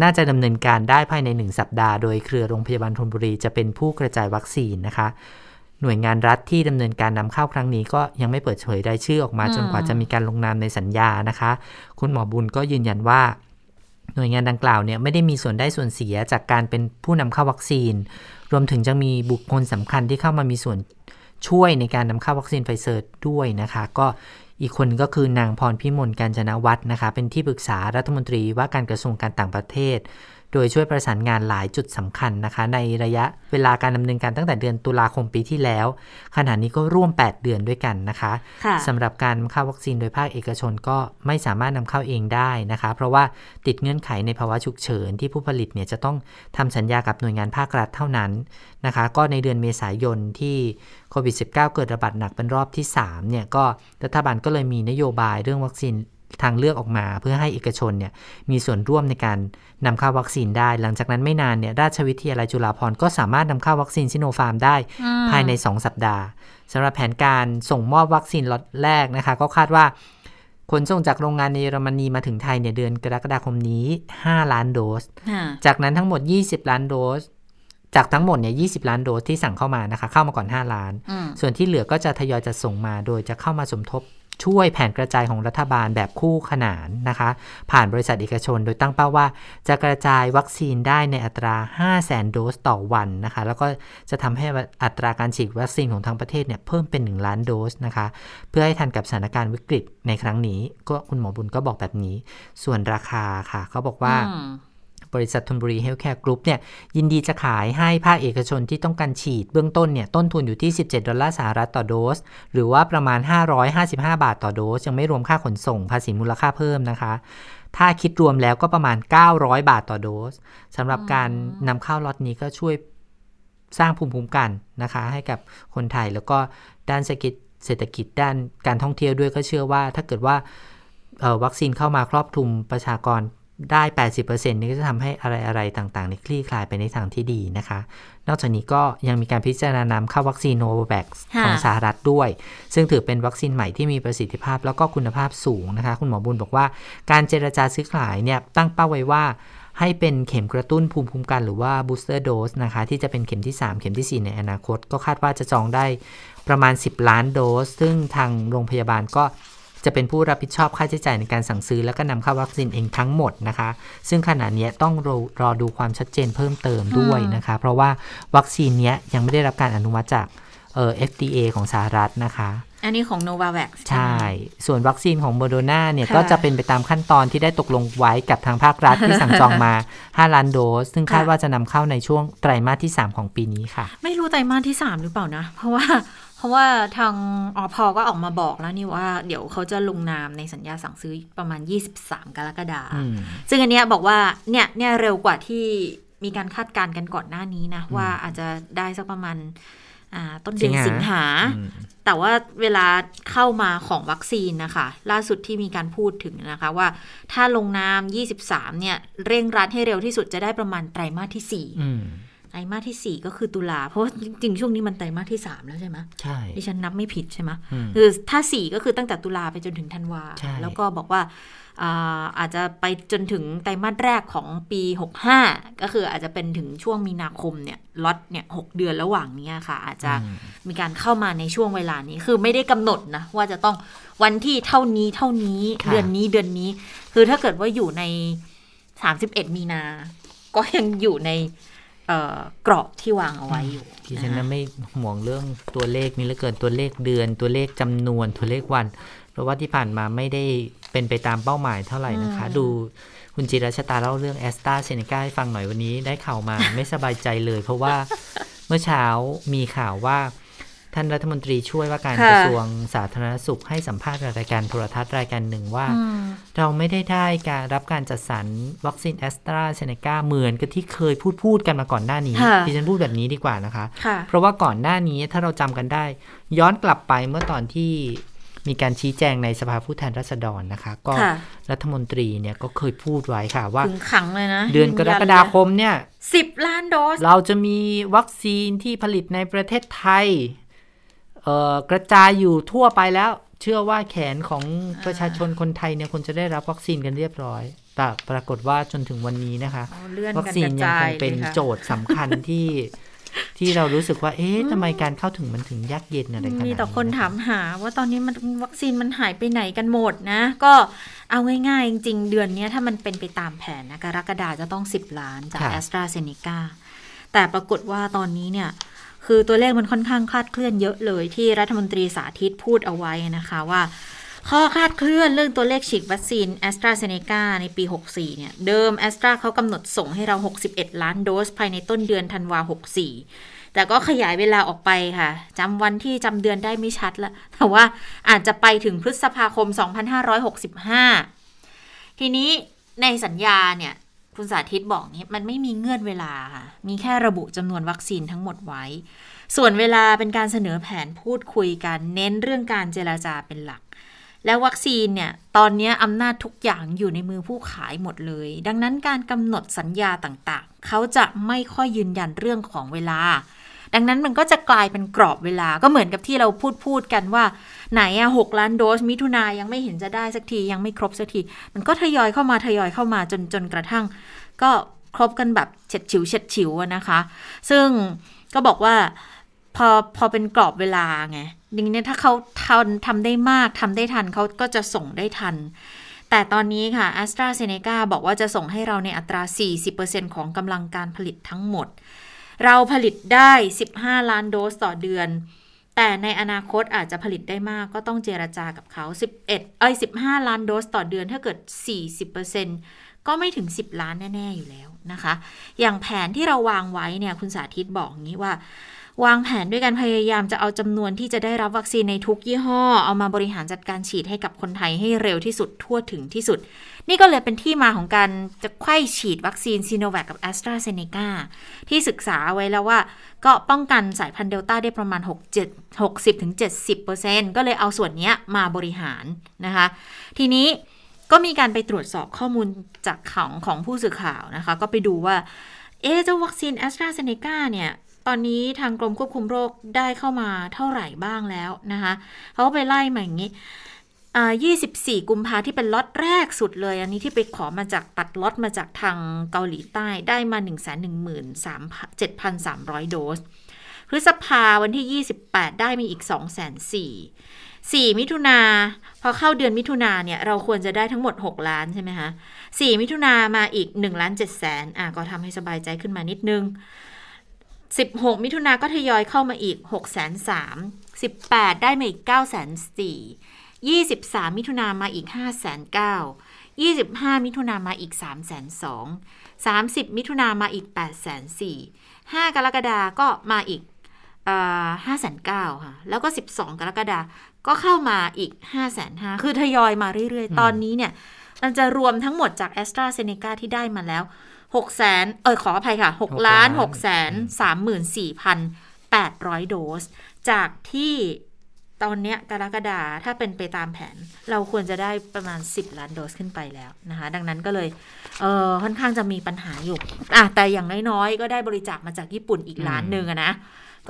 น่าจะดำเนินการได้ภายใน 1 สัปดาห์ โดยเครือโรงพยาบาลธนบุรีจะเป็นผู้กระจายวัคซีนนะคะ หน่วยงานรัฐที่ดำเนินการนำเข้าครั้งนี้ก็ยังไม่เปิดเผยรายชื่อออกมาอืมจนกว่าจะมีการลงนามในสัญญานะคะ คุณหมอบุญก็ยืนยันว่า หน่วยงานดังกล่าวเนี่ยไม่ได้มีส่วนได้ส่วนเสียจากการเป็นผู้นำเข้าวัคซีน รวมถึงจะมีบุคคลสำคัญที่เข้ามามีส่วนช่วยในการนำเข้าวัคซีนไฟเซอร์ด้วยนะคะ ก็ อีกคนก็คือนางพรพิมลกาญจนวัฒน์นะคะ เป็นที่ปรึกษารัฐมนตรีว่าการกระทรวงการต่างประเทศ โดยช่วยประสานงานหลายจุดสำคัญนะคะ ในระยะเวลาการดำเนินการตั้งแต่เดือนตุลาคมปีที่แล้ว ขณะนี้ก็ร่วม 8 เดือนด้วยกันนะคะค่ะสำหรับการนำเข้าวัคซีนโดยภาคเอกชนก็ไม่สามารถนำเข้าเองได้นะคะ เพราะว่าติดเงื่อนไขในภาวะฉุกเฉินที่ผู้ผลิตเนี่ยจะต้องทำสัญญากับหน่วยงานภาครัฐเท่านั้นนะคะ ก็ในเดือนเมษายนที่โควิด -19 เกิดระบาดหนักเป็นรอบที่3เนี่ยก็รัฐบาลก็เลยมีนโยบายเรื่องวัคซีน ทางเลือกออกมา เพื่อให้เอกชนเนี่ยมีส่วนร่วมในการนำเข้าวัคซีนได้ หลังจากนั้นไม่นานเนี่ยราชวิทยาลัยจุฬาภรณ์ก็สามารถนำเข้าวัคซีนซิโนฟาร์มได้อืมภายใน 2 สัปดาห์สำหรับแผนการส่งมอบวัคซีนล็อตแรกนะคะ ก็คาดว่าขนส่งจากโรงงานในเยอรมนีมาถึงไทยเนี่ยเดือนกรกฎาคมนี้ 5 ล้านโดสค่ะจากนั้นทั้งหมด 20 ล้านโดส จากทั้งหมดเนี่ย20ล้านโดสที่สั่งเข้ามานะคะ เข้ามาก่อน 5 ล้านอืมส่วนที่เหลือก็จะทยอยจัดส่งมาโดยจะเข้ามาสมทบ ช่วยแผนกระจายของรัฐบาลแบบคู่ขนานนะคะ ผ่านบริษัทเอกชน โดยตั้งเป้าว่า จะกระจายวัคซีนได้ในอัตรา 5 0 0แสนโดสต่อวันนะคะ แล้วก็จะทำให้อัตราการฉีดวัคซีนของทางประเทศเนี่ยเพิ่มเป็น 1 ล้านโดสนะคะ เพื่อให้ทันกับสถานการณ์วิกฤตในครั้งนี้ ก็คุณหมอบุญก็บอกแบบนี้ ส่วนราคาค่ะเขาบอกว่า บริษัทธนบุรีเฮลท์แคร์กรุ๊ปเนี่ยยินดีจะขายให้ภาคเอกชนที่ต้องการฉีดเบื้องต้นเนี่ยต้นทุนอยู่ที่ 17 ดอลลาร์สหรัฐต่อโดส หรือว่าประมาณ 555 บาทต่อโดส ยังไม่รวมค่าขนส่งภาษีมูลค่าเพิ่มนะคะถ้าคิดรวมแล้วก็ประมาณ 900 บาทต่อโดสสำหรับการนำเข้าล็อตนี้ก็ช่วยสร้างภูมิคุ้มกันนะคะ ให้กับคนไทยแล้วก็ด้านเศรษฐกิจเศรษฐกิจด้านการท่องเที่ยวด้วยก็เชื่อว่า ถ้าเกิดว่าวัคซีนเข้ามาครอบคลุมประชากร ได้ 80%นี่ก็จะทำให้อะไรๆต่างๆในคลี่คลายไปในทางที่ดีนะคะ นอกจากนี้ก็ยังมีการพิจารณานำเข้าวัคซีนโนวาแวกซ์ค่ะของสหรัฐด้วย ซึ่งถือเป็นวัคซีนใหม่ที่มีประสิทธิภาพแล้วก็คุณภาพสูงนะคะ คุณหมอบุญบอกว่าการเจรจาซื้อขายเนี่ยตั้งเป้าไว้ว่าให้เป็นเข็มกระตุ้นภูมิคุ้มกันหรือว่า booster dose นะคะ ที่จะเป็นเข็มที่ 3 เข็มทีสี่4 ในอนาคต ก็คาดว่าจะจองได้ประมาณ 10 ล้านโดส ซึ่งทางโรงพยาบาลก็ จะเป็นผู้รับผิดชอบค่าใช้จ่ายในการสั่งซื้อ แล้วก็นำเข้าวัคซีนเองทั้งหมดนะคะ ซึ่งขณะเนี้ยต้องรอรอดูความชัดเจนเพิ่มเติมด้วยนะคะ เพราะว่าวัคซีนเนี้ยยังไม่ได้รับการอนุมัติจากเอ่อ FDA ของสหรัฐนะคะอันนี้ของ Novavax ใช่ ส่วนวัคซีนของโมโดนาเนี่ยค่ะก็จะเป็นไปตามขั้นตอนที่ได้ตกลงไว้กับทางภาครัฐที่สั่งจองมา 5 ล้านโดส ซึ่งคาดค่ะว่าจะนำเข้าในช่วงไตรมาสที่ 3 ของปีนี้ค่ะ ไม่รู้ไตรมาสที่สามหรือเปล่านะ เพราะว่า เพราะว่าทางอพก็ออกมาบอกแล้วนี่ว่า เดี๋ยวเขาจะลงนามในสัญญาสั่งซื้อประมาณ 23 กรกฎาคอืมมซึ่งอันเนี้ยบอกว่าเนี่ยเนี่ยเร็วกว่าที่มีการคาดการณ์กันก่อนหน้านี้นะ ว่าอาจจะได้สักประมาณอ่าต้นเดือนสิสิงงหาหาอืมแต่ว่าเวลาเข้ามาของวัคซีนนะคะ ล่าสุดที่มีการพูดถึงนะคะว่าถ้าลงนาม 23 เนี่ย เร่งรัดให้เร็วที่สุดจะได้ประมาณไตรมาสที่4อืม ไตรมาสที่ 4 ก็คือตุลาเพราะว่าจริงๆช่วงนี้มันไตรมาสที่ 3 แล้วใช่ไหมใช่ดิฉันนับไม่ผิดใช่ไหมอืมคือถ้า 4 ก็คือตั้งแต่ตุลาไปจนถึงธันวาใช่แล้วก็บอกว่าอ่าอาจจะไปจนถึงไตรมาสแรกของปี 65 ก็คืออาจจะเป็นถึงช่วงมีนาคมเนี่ยล็อตเนี่ยหเดือนระหว่างเนี้ยค่ะ อาจจะมีการเข้ามาในช่วงเวลานี้คือไม่ได้กำหนดนะว่าจะต้องวันที่เท่านี้เท่านี้ค่ะเดือนนี้เดือนนี้ คือถ้าเกิดว่าอยู่ใน 31 มีนา ก็ยังอยู่ในเอ่อ กรอบที่วางเอาไว้อยู่ที่ฉันนะน่ะไม่ห่วงเรื่องตัวเลขนี้เหลือเกินตัวเลขเดือน ตัวเลขจำนวนตัวเลขวัน เพราะว่าที่ผ่านมาไม่ได้เป็นไปตามเป้าหมายเท่าไหร่นะคะอืมดูคุณจีรชาตาเล่าเรื่องแอสตราเซเนกาให้ฟังหน่อยวันนี้ได้ข่าวมาไม่สบายใจเลย เพราะว่าเมื่อเช้ามีข่าวว่า ท่านรัฐมนตรีช่วยว่าการค่ะกระทรวงสาธารณสุขให้สัมภาษณ์ในรายการโทรทัศน์รายการหนึ่งว่าอืมเราไม่ได้ได้การรับการจัดสรรวัคซีนแอสตราเซเนกาเหมือนกับที่เคยพูดพูดกันมาก่อนหน้านี้ค่ะดิฉันพูดแบบนี้ดีกว่านะคะค่ะเพราะว่าก่อนหน้านี้ถ้าเราจำกันได้ ย้อนกลับไปเมื่อตอนที่มีการชี้แจงในสภาผู้แทนราษฎรนะคะ ก็ค่ะรัฐมนตรีเนี่ยก็เคยพูดไว้ค่ะว่าถึงขังเลยนะเดือนกรกฎาคมเนี่ยสิบล้านโดส เราจะมีวัคซีนที่ผลิตในประเทศไทยเอ่อ กระจายอยู่ทั่วไปแล้ว เชื่อว่าแขนของประชาชนคนไทยเนี่ยคนจะได้รับวัคซีนกันเรียบร้อย แต่ปรากฏว่าจนถึงวันนี้นะคะเอาเลื่อนวัคกันซีกนระยังจาคยงเป็นลยค่ะโจทย์สำคัญที่ที่เรารู้สึกว่า เอ๊ะทำไมการเข้าถึงมันถึงยากเย็นอะไรขนาดนี้มีแต่คนนะะถามหา ว่าตอนนี้มันวัคซีนมันหายไปไหนกันหมดนะ ก็เอาง่ายๆ จริง ๆ เดือนเนี้ยถ้ามันเป็นไปตามแผนนะกรกฎาจะต้อง 10 ล้านจากค่ะแอสตราเซเนกาแต่ปรากฏว่าตอนนี้เนี่ย คือตัวเลขมันค่อนข้างคลาดเคลื่อนเยอะเลยที่รัฐมนตรีสาธิตพูดเอาไว้นะคะว่าข้อคาดเคลื่อนเรื่องตัวเลขฉีดวัคซีนแอสตราเซเนกาในปี 64 เนี่ย เดิมแอสตราเขากำหนดส่งให้เรา 61 ล้านโดส ภายในต้นเดือนธันวา 64 แต่ก็ขยายเวลาออกไปค่ะจำวันที่จำเดือนได้ไม่ชัดละ แต่ว่าอาจจะไปถึงพฤษภาคม 2565 ทีนี้ในสัญญาเนี่ย คุณสาธิตบอกนี่มันไม่มีเงื่อนเวลาค่ะ มีแค่ระบุจำนวนวัคซีนทั้งหมดไว้ ส่วนเวลาเป็นการเสนอแผนพูดคุยกัน เน้นเรื่องการเจราจาเป็นหลัก แล้ววัคซีนเนี่ย ตอนนี้อำนาจทุกอย่างอยู่ในมือผู้ขายหมดเลย ดังนั้นการกำหนดสัญญาต่างๆ เขาจะไม่ค่อยยืนยันเรื่องของเวลา ดังนั้นมันก็จะกลายเป็นกรอบเวลาก็เหมือนกับที่เราพูดพูดกันว่า ไหนอะหกล้านโดส มิถุนายังไม่เห็นจะได้สักทียังไม่ครบสักที มันก็ทยอยเข้ามาทยอยเข้ามาจนจนกระทั่ง ก็ครบกันแบบเฉียดฉิวเฉียดฉิวนะคะ ซึ่งก็บอกว่าพอพอเป็นกรอบเวลาไงดังนี้ถ้าเขาทำทำได้มากทำได้ทันเขาก็จะส่งได้ทัน แต่ตอนนี้ค่ะ a s t r a z เซ e c a บอกว่าจะส่งให้เราในอัตรา 40%ของกำลังการผลิตทั้งหมด เราผลิตได้ 15 ล้านโดสต่อเดือน แต่ในอนาคตอาจจะผลิตได้มากก็ต้องเจราจากับเขา 11 เอ้ย 15 ล้านโดสต่อเดือนถ้าเกิด 40%กก็ไม่ถึง 10 ล้านแน่ ๆ อยู่แล้วนะคะ อย่างแผนที่เราวางไว้เนี่ยคุณสาธิตบอกอย่างนี้ว่า วางแผนด้วยการพยายามจะเอาจำนวนที่จะได้รับวัคซีนในทุกยี่ห้อ เอามาบริหารจัดการฉีดให้กับคนไทยให้เร็วที่สุดทั่วถึงที่สุด นี่ก็เลยเป็นที่มาของการจะไขว้ฉีดวัคซีนซิโนแวคกับแอสตราเซเนกาที่ศึกษาไว้แล้วว่า ก็ป้องกันสายพันธุ์เดลต้าได้ประมาณ 6 7 60-70%ก็เลยเอาส่วนนี้มาบริหารนะคะ ทีนี้ก็มีการไปตรวจสอบข้อมูลจากของของผู้สื่อข่าวนะคะ ก็ไปดูว่า เอเจ้าวัคซีนแอสตราเซเนกาเนี่ย ตอนนี้ทางกรมควบคุมโรคได้เข้ามาเท่าไหร่บ้างแล้วนะคะเขาก็ไปไล่มาอย่างนี้อ่า24 กุมภาที่เป็นล็อตแรกสุดเลย อันนี้ที่ไปขอมาจากตัดล็อตมาจากทางเกาหลีใต้ได้มา 1 1 3 7,300 โดส พฤษภาวันที่ 28 ได้มาอีก 2 4 0 0 0 4 มิถุนาพอเข้าเดือนมิถุนาเนี่ย เราควรจะได้ทั้งหมด 6 ล้านใช่ไหมคะ4มิถุนามาอีก1ล้าน7แสนอะก็ทำให้สบายใจขึ้นมานิดนึง 16 มิถุนาก็ทยอยเข้ามาอีก6แสน3 18 ได้มาอีก9แสน4 23 มิถุนามาอีก5แสน9 25 มิถุนามาอีก3แสน2 30 มิถุนามาอีก8แสน4 5 กรกฎาก็มาอีกห้าแสนเก้าค่ะ แล้วก็ 12 กรกฎาก็เข้ามาอีก5้าแสนห้าคือทยอยมาเรื่อย ๆ ตอนนี้เนี่ย มันจะรวมทั้งหมดจากแอสตราเซเนกาที่ได้มาแล้ว 6แสนเออขออภัยค่ะ6ล้าน6แสน3 4 8 0 0 โดส จากที่ตอนเนี้ยกรกฎาถ้าเป็นไปตามแผน เราควรจะได้ประมาณ 10 ล้านโดสขึ้นไปแล้วนะคะ ดังนั้นก็เลยเออค่อนข้างจะมีปัญหาอยู่อะแต่อย่างน้อยๆ ก็ได้บริจาคมาจากญี่ปุ่นอีกล้านหนึ่งนะ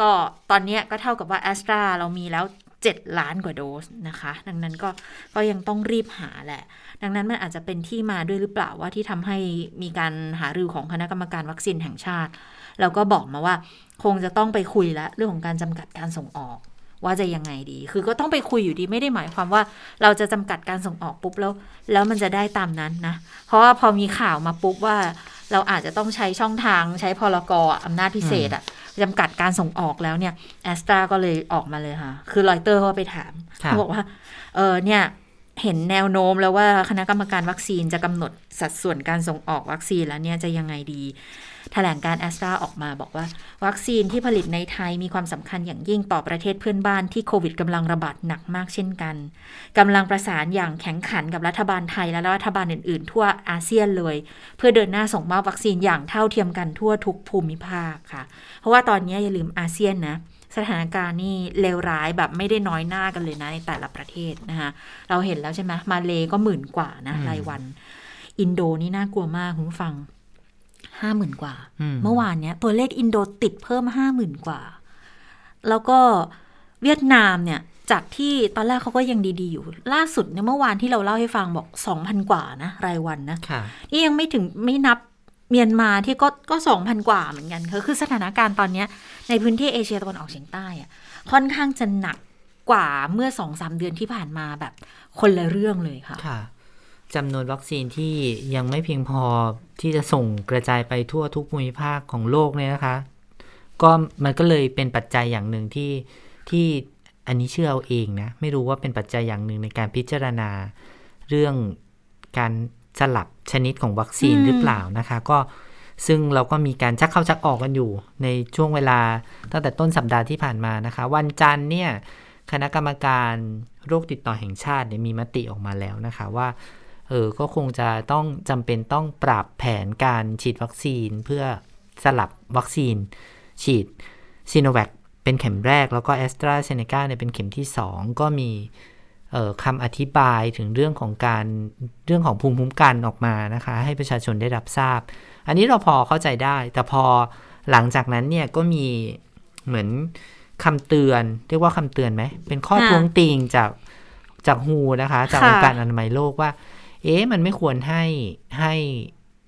ก็ตอนนี้ก็เท่ากับว่าแอสตราเรามีแล้ว 7 ล้านกว่าโดสนะคะ ดังนั้นก็ก็ยังต้องรีบหาแหละ ดังนั้นมันอาจจะเป็นที่มาด้วยหรือเปล่าว่าที่ทำให้มีการหารือของคณะกรรมการวัคซีนแห่งชาติ แล้วก็บอกมาว่าคงจะต้องไปคุยแล้วเรื่องของการจำกัดการส่งออกว่าจะยังไงดี คือก็ต้องไปคุยอยู่ดีไม่ได้หมายความว่าเราจะจำกัดการส่งออกปุ๊บแล้ว แล้วมันจะได้ตามนั้นนะ เพราะว่าพอมีข่าวมาปุ๊บว่า เราอาจจะต้องใช้ช่องทางใช้พลกรอำนาจพิเศษอะ จำกัดการส่งออกแล้วเนี่ยแอสตราก็เลยออกมาเลยค่ะ คือรอยเตอร์เขาไปถามเขาบอกว่า เออเนี่ย เห็นแนวโน้มแล้วว่าคณะกรรมการวัคซีนจะกำหนดสัดส่วนการส่งออกวัคซีนแล้วเนี่ยจะยังไงดีแถลงการแอสตราออกมาบอกว่า วัคซีนที่ผลิตในไทยมีความสำคัญอย่างยิ่งต่อประเทศเพื่อนบ้านที่โควิดกำลังระบาดหนักมากเช่นกันกำลังประสานอย่างแข็งขันกับรัฐบาลไทยและรัฐบาลอื่น ๆ ทั่วอาเซียนเลย เพื่อเดินหน้าส่งมอบวัคซีนอย่างเท่าเทียมกันทั่วทุกภูมิภาคค่ะ เพราะว่าตอนนี้อย่าลืมอาเซียนนะ สถานการณ์นี่เลวร้ายแบบไม่ได้น้อยหน้ากันเลยนะในแต่ละประเทศนะคะเราเห็นแล้วใช่ไหมมาเลก็หมื่นกว่านะรายวัน อินโดนี่น่ากลัวมากคุณฟังห้าหมื่นกว่า เมื่อวานเนี้ยตัวเลขอินโดติดเพิ่มห้าหมื่นกว่า แล้วก็เวียดนามเนี่ยจากที่ตอนแรกเขาก็ยังดี ๆ อยู่ ล่าสุดเนี่ยเมื่อวานที่เราเล่าให้ฟังบอกสองพันกว่านะ รายวันนะนี่ยังไม่ถึงไม่นับ เมียนมาที่ก็ก็สองพันกว่าเหมือนกันคือสถานการณ์ตอนนี้ในพื้นที่เอเชียตะวันออกเฉียงใต้อะค่อนข้างจะหนักกว่าเมื่อสองสามเดือนที่ผ่านมาแบบคนละเรื่องเลยค่ะค่ะจำนวนวัคซีนที่ยังไม่เพียงพอที่จะส่งกระจายไปทั่วทุกภูมิภาคของโลกเนี่ยนะคะ ก็มันก็เลยเป็นปัจจัยอย่างหนึ่งที่ที่อันนี้เชื่อเอาเองนะ ไม่รู้ว่าเป็นปัจจัยอย่างหนึ่งในการพิจารณาเรื่องการ สลับชนิดของวัคซีนหรือเปล่านะคะ ก็ซึ่งเราก็มีการชักเข้าชักออกกันอยู่ ในช่วงเวลาตั้งแต่ต้นสัปดาห์ที่ผ่านมานะคะ วันจันทร์เนี่ยคณะกรรมการโรคติดต่อแห่งชาติเนี่ยมีมติออกมาแล้วนะคะว่าเออก็คงจะต้องจำเป็นต้องปรับแผนการฉีดวัคซีนเพื่อสลับวัคซีน ฉีดซีโนแวคเป็นเข็มแรกแล้วก็แอสตราเซเนกาเนี่ยเป็นเข็มที่ 2 ก็มี คำอธิบายถึงเรื่องของการเรื่องของภูมิคุ้มกันออกมานะคะ ให้ประชาชนได้รับทราบ อันนี้เราพอเข้าใจได้ แต่พอหลังจากนั้นเนี่ยก็มีเหมือนคำเตือน เรียกว่าคำเตือนไหม เป็นข้อท้วงติงจากจากฮูนะคะ จากองค์การอนามัยโลกว่า เอ๊ะมันไม่ควรให้ให้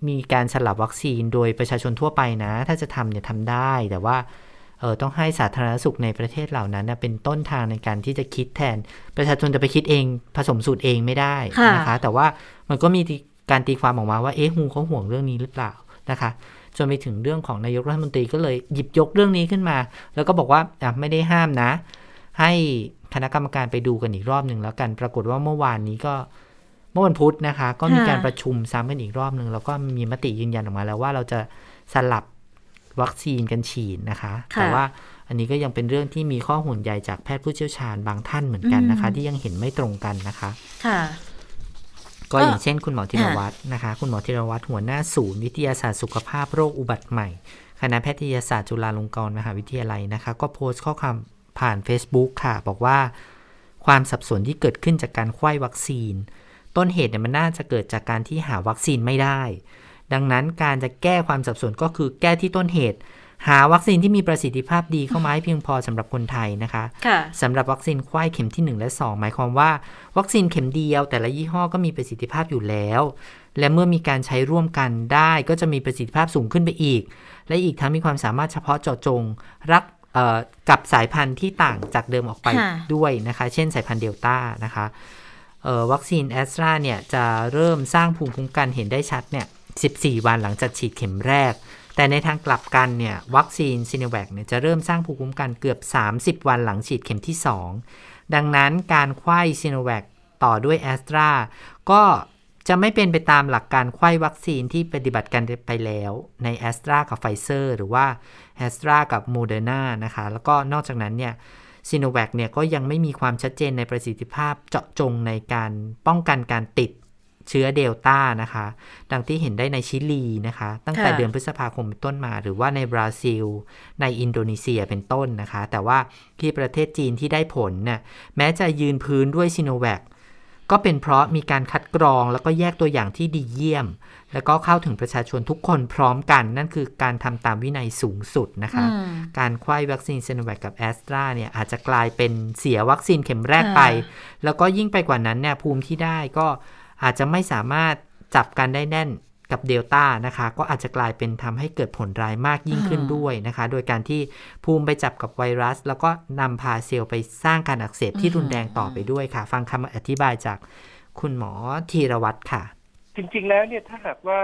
มีการสลับวัคซีนโดยประชาชนทั่วไปนะ ถ้าจะทำเนี่ยทำได้แต่ว่าเออต้องให้สาธารณสุขในประเทศเหล่านั้นเป็นต้นทางในการที่จะคิดแทน ประชาชนจะไปคิดเองผสมสูตรเองไม่ได้นะคะ แต่ว่ามันก็มีการตีความออกมาว่าเอ๊ะฮูเขาห่วงเรื่องนี้หรือเปล่านะคะจนไปถึงเรื่องของนายกรัฐมนตรีก็เลยหยิบยกเรื่องนี้ขึ้นมา แล้วก็บอกว่าไม่ได้ห้ามนะ ให้คณะกรรมการไปดูกันอีกรอบหนึ่งแล้วกัน ปรากฏว่าเมื่อวานนี้ก็เมื่อวันพุธนะคะ ก็มีค่ะการประชุมซ้ำกันอีกรอบหนึ่งแล้วก็มีมติยืนยันออกมาแล้วว่าเราจะสลับ วัคซีนกันฉีดนะคะค่ะแต่ว่าอันนี้ก็ยังเป็นเรื่องที่มีข้อห่วงใยจากแพทย์ผู้เชี่ยวชาญบางท่านเหมือนกันนะคะอืมที่ยังเห็นไม่ตรงกันนะคะ ค่ะก็ก็อย่างเช่น คุณหมอธีรวัตรนะคะ คุณหมอธีรวัตรหัวหน้าศูนย์วิทยาศาสตร์สุขภาพโรคอุบัติใหม่คณะแพทยศาสตร์จุฬาลงกรณ์มหาวิทยาลัยนะคะ ก็โพสต์ข้อความผ่าน Facebook ค่ะ บอกว่า ความสับสนที่เกิดขึ้นจากการไข้วัคซีน ต้นเหตุเนี่ยมันน่าจะเกิดจากการที่หาวัคซีนไม่ได้ ดังนั้นการจะแก้ความสับสนก็คือแก้ที่ต้นเหตุ หาวัคซีนที่มีประสิทธิภาพดีเข้ามาให้เพียงพอสำหรับคนไทยนะคะค่ะสำหรับวัคซีนไข้เข็มที่ 1 และ 2 หมายความว่า วัคซีนเข็มเดียว แต่ละยี่ห้อก็มีประสิทธิภาพอยู่แล้ว และเมื่อมีการใช้ร่วมกันได้ก็จะมีประสิทธิภาพสูงขึ้นไปอีก และอีกทั้งมีความสามารถเฉพาะเจาะจง รักเอ่อกับสายพันธุ์ที่ต่างจากเดิมออกไปค่ะด้วยนะคะ เช่นสายพันธุ์เดลต้านะคะเอ่อวัคซีนแอสตราเนี่ยจะเริ่มสร้างภูมิคุ้มกันเห็นได้ชัดเนี่ย 14 วันหลังจากฉีดเข็มแรก แต่ในทางกลับกันเนี่ยวัคซีนซิโนแวคเนี่ยจะเริ่มสร้างภูมิคุ้มกันเกือบ 30 วันหลังฉีดเข็มที่ 2 ดังนั้นการไขว้ซิโนแวคต่อด้วยแอสตราก็จะไม่เป็นไปตามหลักการไขว้วัคซีนที่ปฏิบัติกันไปแล้วในแอสตรากับไฟเซอร์หรือว่าแอสตรากับโมเดอร์นานะคะ แล้วก็นอกจากนั้นเนี่ยซิโนแวคเนี่ยก็ยังไม่มีความชัดเจนในประสิทธิภาพเจาะจงในการป้องกันการติด เชื้อเดลต้านะคะ ดังที่เห็นได้ในชิลีนะคะ ตั้งแต่ค่ะเดือนพฤษภาคมเป็นต้นมา หรือว่าในบราซิล ในอินโดนีเซียเป็นต้นนะคะ แต่ว่าที่ประเทศจีนที่ได้ผลเนี่ยแม้จะยืนพื้นด้วยซิโนแวคก็เป็นเพราะมีการคัดกรองแล้วก็แยกตัวอย่างที่ดีเยี่ยม แล้วก็เข้าถึงประชาชนทุกคนพร้อมกัน นั่นคือการทำตามวินัยสูงสุดนะคะอืมการไข้วัคซีนซ i โนแวคกับแอสตราเนี่ยอาจจะกลายเป็นเสียวัคซีนเข็มแรกไปค่แล้วก็ยิ่งไปกว่านั้นเนี่ยภูมิที่ได้ก็ อาจจะไม่สามารถจับกันได้แน่นกับเดลต้านะคะ ก็อาจจะกลายเป็นทำให้เกิดผลร้ายมากยิ่งขึ้นอ่าด้วยนะคะ โดยการที่ภูมิไปจับกับไวรัส แล้วก็นำพาเซลล์ไปสร้างการอักเสบที่รุนแรงต่อไปด้วยค่ะ ฟังคำอธิบายจากคุณหมอธีรวัตรค่ะ จริงๆแล้วเนี่ยถ้าหากว่า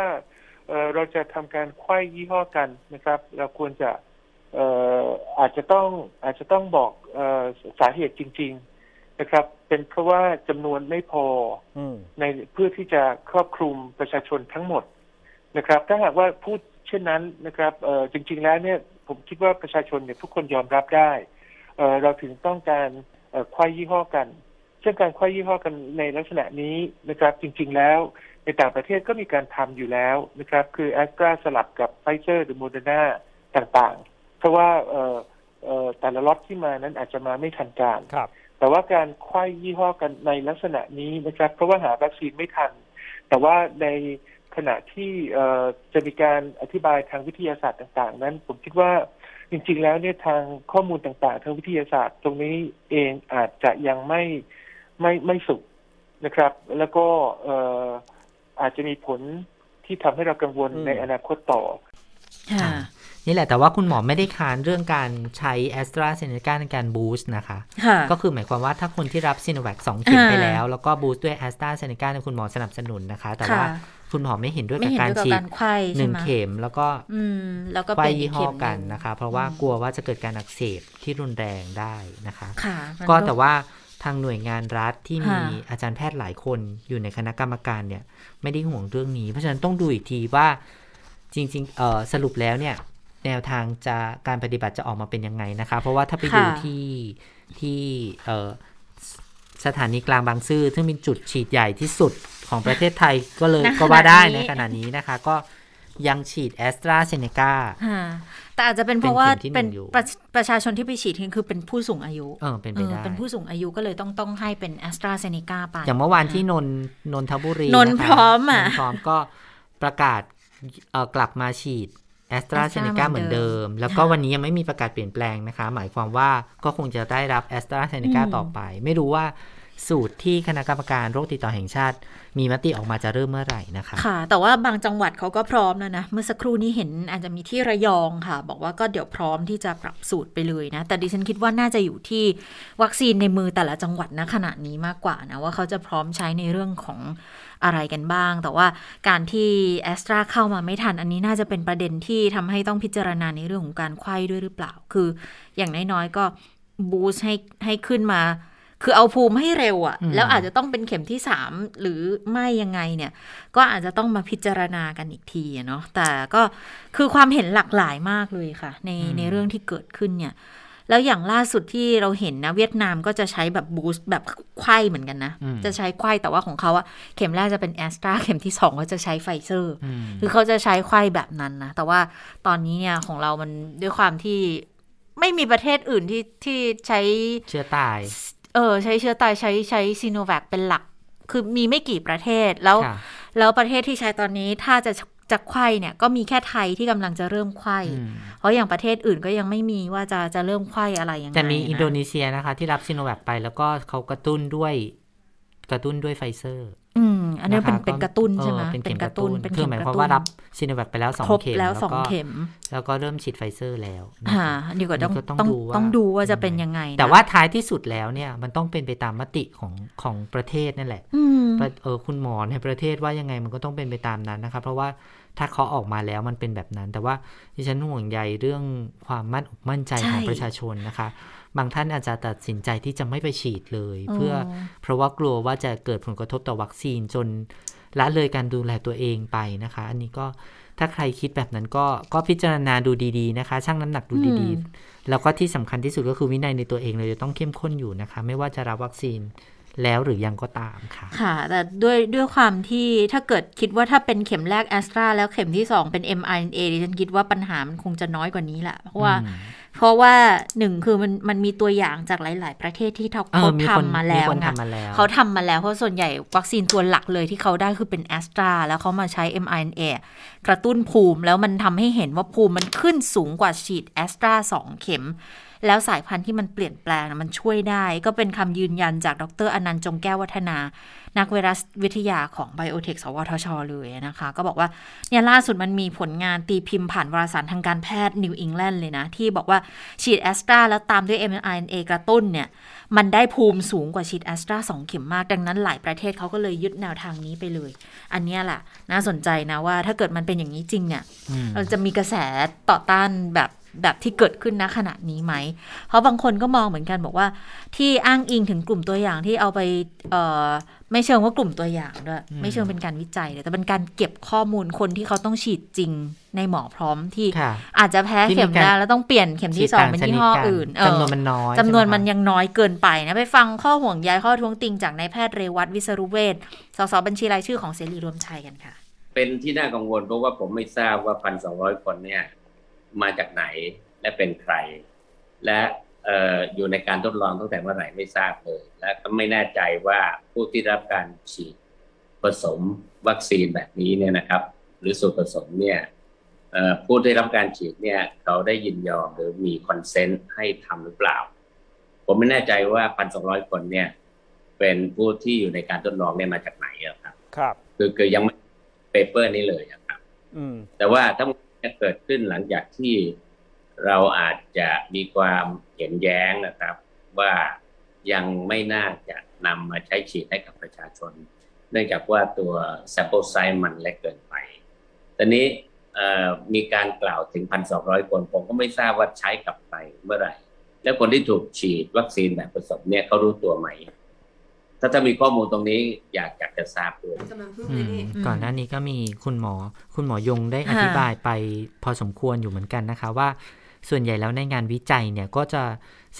เอ่อเราจะทำการไขว้ยี่ห้อกันนะครับ เราควรจะเอ่ออาจจะต้องอาจจะต้องบอกเอ่อสาเหตุจริงๆ นะครับ เป็นเพราะว่าจำนวนไม่พออืมในเพื่อที่จะครอบคลุมประชาชนทั้งหมดนะครับ ถ้าหากว่าพูดเช่นนั้นนะครับเอ่อจริง ๆแล้วเนี่ยผมคิดว่าประชาชนเนี่ยทุกคนยอมรับได้เอ่อเราถึงต้องการเอ่อไขว้ยี่ห้อกันซึ่งการไขว้ยี่ห้อกันในลักษณะนี้นะครับ จริง ๆแล้วในต่างประเทศก็มีการทำอยู่แล้วนะครับ คือแอสตราสลับกับไฟเซอร์หรือโมเดอร์นาต่างๆ เพราะว่าเอ่อเอ่อแต่ละล็อตที่มานั้นอาจจะมาไม่ทันการครับ แต่ว่าการไขว้ยี่ห้อกันในลักษณะนี้นะครับ เพราะว่าหาวัคซีนไม่ทัน แต่ว่าในขณะที่เอ่อจะมีการอธิบายทางวิทยาศาสตร์ต่างๆ นั้น ผมคิดว่าจริงๆ แล้วเนี่ยทางข้อมูลต่างๆ ทางวิทยาศาสตร์ ตรงนี้เองอาจจะยังไม่ไม่ไม่สุดนะครับ แล้วก็เอ่ออาจจะมีผลที่ทำให้เรากังวลอืมในอนาคตต่อค่ะ นี่แหละแต่ว่าคุณหมอไม่ได้ค้านเรื่องการใช้แอสตราเซเนกาในการบูสต์นะคะค่ะก็คือหมายความว่าถ้าคนที่รับซีโนแวคสองเข็มอ่าไปแล้ว แล้วก็บูสต์ด้วยแอสตราเซเนกาเนี่ยคุณหมอสนับสนุนนะคะ แต่ว่าค่ะคุณหมอไม่เห็นด้วยไม่กับเห็นการด้วยกับฉีดการไขว้หใช่นึ่งไหมเข็มแล้วก็อืมแล้วก็ไขว้เป็นอียี่กห้อเข็มหกันงนะคะ เพราะว่ากลัวว่าจะเกิดการอักเสบที่รุนแรงได้นะคะค่ะมันก็แต่ว่าทางหน่วยงานรัฐที่มีค่ะอาจารย์แพทย์หลายคนอยู่ในคณะกรรมการเนี่ย ไม่ได้ห่วงเรื่องนี้ เพราะฉะนั้นต้องดูอีกทีว่าจริงๆเอ่อสรุปแล้วเนี่ย แนวทางจะการปฏิบัติจะออกมาเป็นยังไงนะคะ เพราะว่าถ้าไปดูค่ะที่ที่เอ่อสสถานีกลางบางซื่อซึ่งเป็นจุดฉีดใหญ่ที่สุดของประเทศไทยก็เลยณก็ว่าได้ขณะในนี้ขณะนี้นะคะ ก็ยังฉีดแอสตราเซเนกาค่ะแต่อาจจะเป็นเพราะว่าเป็นเข็มที่หนึ่เป็นงอยู่ประประชาชนที่ไปฉีดคือเป็นผู้สูงอายุ เออเป็นไปเออได้เป็นผู้สูงอายุก็เลยต้องต้องให้เป็นแอสตราเซเนกาไป อย่างเมื่อวานที่นนท์นนทบุรีนนท์ะคะพร้อมอะนนท์พร้อมก็ประกาศเอ่อกลับมาฉีด แอสตราเซเนกา Astra เหมือนเดิม แล้วก็ค่ะวันนี้ยังไม่มีประกาศเปลี่ยนแปลงนะคะ หมายความว่าก็คงจะได้รับแอสตราเซเนกาอืมต่อไป ไม่รู้ว่าสูตรที่คณะกรรมการโรคติดต่อแห่งชาติ มีมติออกมาจะเริ่มเมื่อไหร่นะคะ ค่ะ แต่ว่าบางจังหวัดเขาก็พร้อมแล้วนะ เมื่อสักครู่นี้เห็นอาจจะมีที่ระยองค่ะ บอกว่าก็เดี๋ยวพร้อมที่จะปรับสูตรไปเลยนะ แต่ดิฉันคิดว่าน่าจะอยู่ที่วัคซีนในมือแต่ละจังหวัดณขณะนี้มากกว่านะว่าเขาจะพร้อมใช้ในเรื่องของ อะไรกันบ้าง แต่ว่าการที่แอสตราเข้ามาไม่ทัน อันนี้น่าจะเป็นประเด็นที่ทำให้ต้องพิจารณาในเรื่องของการไข้ด้วยหรือเปล่า คืออย่างน้อยๆก็บูสต์ให้ให้ขึ้นมา คือเอาภูมิให้เร็วอะ่ะอืมแล้วอาจจะต้องเป็นเข็มที่สามหรือไม่ยังไงเนี่ย ก็อาจจะต้องมาพิจารณากันอีกทีอะเนาะแต่ก็คือความเห็นหลากหลายมากเลยค่ะ ในในเรื่องที่เกิดขึ้นเนี่ย แล้วอย่างล่าสุดที่เราเห็นนะ เวียดนามก็จะใช้แบบ boost แบบไขว้เหมือนกันนะอืมจะใช้ไขว้แต่ว่าของเขาอะเข็มแรกจะเป็นแอสตราเข็มที่สองก็จะใช้ไฟเซอร์อืมคือเขาจะใช้ไขว้แบบนั้นนะ แต่ว่าตอนนี้เนี่ยของเรามันด้วยความที่ไม่มีประเทศอื่นที่ที่ใช้เชื้อตาย เออ ใช้เชื้อตายใช้ใช้ซิโนแวคเป็นหลัก คือมีไม่กี่ประเทศแล้วค่ะแล้วประเทศที่ใช้ตอนนี้ถ้าจะ จะไข้เนี่ยก็มีแค่ไทยที่กำลังจะเริ่มไข้อืมเพราะอย่างประเทศอื่นก็ยังไม่มีว่าจะจะเริ่มไข้อะไรยังไงแต่มีนะอินโดนีเซียนะคะ ที่รับซีโนแวคไปแล้วก็เขากระตุ้นด้วยกระตุ้นด้วยไฟเซอร์ อืม อันนี้เป็ะคะนเป็นกระตุ้นใช่ไหมเออเป็นเข็มกระตุ้นเป็นคือเข็มหมายกระความตุ้นว่ารับซีโนแวคไปแล้วสองครบเข็มแล้วสองก็เข็ม แล้วก็เริ่มฉีดไฟเซอร์แล้วนะอ่าคะดีกว่าต้องอันนี้ก็ต้องต้องดูว่าต้องดูว่าจะเป็นยังไงนะแต่ว่าท้ายที่สุดแล้วเนี่ยมันต้องเป็นไปตามมติของของประเทศนั่นแหละอืมประเออคุณหมอในประเทศว่ายังไงมันก็ต้องเป็นไปตามนั้นนะคะเพราะว่า ถ้าเขาออกมาแล้วมันเป็นแบบนั้น แต่ว่าดิฉันห่วงใยเรื่องความมั่นอกมั่นใจใช่ของประชาชนนะคะ บางท่านอาจจะตัดสินใจที่จะไม่ไปฉีดเลยอ๋อเพื่อเพราะว่ากลัวว่าจะเกิดผลกระทบต่อวัคซีนจนละเลยการดูแลตัวเองไปนะคะ อันนี้ก็ถ้าใครคิดแบบนั้นก็ก็พิจารณาดูดีๆนะคะชั่งน้ำหนักดูดีๆ แล้วก็ที่สำคัญที่สุดก็คือวินัยในตัวเองเราจะต้องเข้มข้นอยู่นะคะ ไม่ว่าจะรับวัคซีน แล้วหรือยังก็ตามค่ะ ค่ะ แต่ด้วยด้วยความที่ถ้าเกิดคิดว่าถ้าเป็นเข็มแรกแอสตราแล้วเข็มที่สองเป็น mRNA ดิฉันคิดว่าปัญหามันคงจะน้อยกว่านี้แหละ เพราะว่าอืมเพราะว่าหนึ่งคือมันมันมีตัวอย่างจากหลาย ๆ ประเทศที่เขาเออมีคนทำมาแล้วมีคนนะทำมาแล้วเขาทำมาแล้ว เพราะส่วนใหญ่วัคซีนตัวหลักเลยที่เขาได้คือเป็นแอสตราแล้วเขามาใช้ mRNA กระตุ้นภูมิ แล้วมันทำให้เห็นว่าภูมิมันขึ้นสูงกว่าฉีดแอสตราสองเข็ม แล้วสายพันธุ์ที่มันเปลี่ยนแปลงมันช่วยได้ ก็เป็นคำยืนยันจากดรอนันต์จงแก้ววัฒนา นักไวรัสวิทยาของ Biotech สวทช เลยนะคะ ก็บอกว่าเนี่ยล่าสุดมันมีผลงานตีพิมพ์ผ่านวารสารทางการแพทย์ New England เลยนะ ที่บอกว่าฉีดแอสตราแล้วตามด้วย mRNA กระตุ้นเนี่ย มันได้ภูมิสูงกว่าฉีดแอสตราสองเข็มมาก ดังนั้นหลายประเทศเขาก็เลยยึดแนวทางนี้ไปเลย อันเนี้ยแหละน่าสนใจนะว่าถ้าเกิดมันเป็นอย่างนี้จริงเนี่ยอืมเราจะมีกระแสต่อต้านแบบ แบบที่เกิดขึ้นณขณะนี้ไหม เพราะบางคนก็มองเหมือนกันบอกว่า ที่อ้างอิงถึงกลุ่มตัวอย่างที่เอาไปเอ่อไม่เชิงว่ากลุ่มตัวอย่างด้วยไม่เชิงเป็นการวิจัยเลยแต่เป็นการเก็บข้อมูลคนที่เขาต้องฉีดจริงในหมอพร้อมที่ค่ะอาจจะแพ้ที่มีเข็มการแรกแล้วต้องเปลี่ยนเข็มที่สองเป็นยี่ห้ออื่นเออจำนวนมันน้อยจำนวนใช่ไหมันคะยังน้อยเกินไปนะไปฟังข้อห่วงใยข้อท้วงติงจากนายแพทย์เรวัตวิศรุเวชสสบัญชีรายชื่อของเสรีรวมไทยกันค่ะ เป็นที่น่ากังวลเพราะว่าผมไม่ทราบว่าพันสองร้อยคนเนี่ย มาจากไหนและเป็นใคร และเอ่ออยู่ในการทดลองตั้งแต่เมื่อไหร่ไม่ทราบเลย และก็ไม่แน่ใจว่าผู้ที่รับการฉีดผสมวัคซีนแบบนี้เนี่ยนะครับ หรือสูตรผสมเนี่ยเอ่อผู้ที่รับการฉีดเนี่ยเขาได้ยินยอมหรือมีคอนเซนต์ให้ทำหรือเปล่า ผมไม่แน่ใจว่าพันสองร้อยคนเนี่ย เป็นผู้ที่อยู่ในการทดลองเนี่ยมาจากไหนอะครับ ครับ คือคือยังไม่เปเปอร์นี้เลยอะครับ อืมแต่ว่าถ้ามัน จะเกิดขึ้นหลังจากที่เราอาจจะมีความเห็นแย้งนะครับ ว่ายังไม่น่าจะนำมาใช้ฉีดให้กับประชาชน เนื่องจากว่าตัว sample size มันเล็กเกินไป ตอนนี้มีการกล่าวถึง 1,200 คน ผมก็ไม่ทราบว่าใช้กับใครเมื่อไหร่ แล้วคนที่ถูกฉีดวัคซีนแบบผสมเนี่ยเขารู้ตัวไหม ถ้าจะมีข้อมูลตรงนี้อยากอยากจะทราบด้วยอืมอืมก่อนหน้านี้ก็มีคุณหมอคุณหมอยงได้อค่ะธิบายไปพอสมควรอยู่เหมือนกันนะคะว่า ส่วนใหญ่แล้วในงานวิจัยเนี่ยก็จะ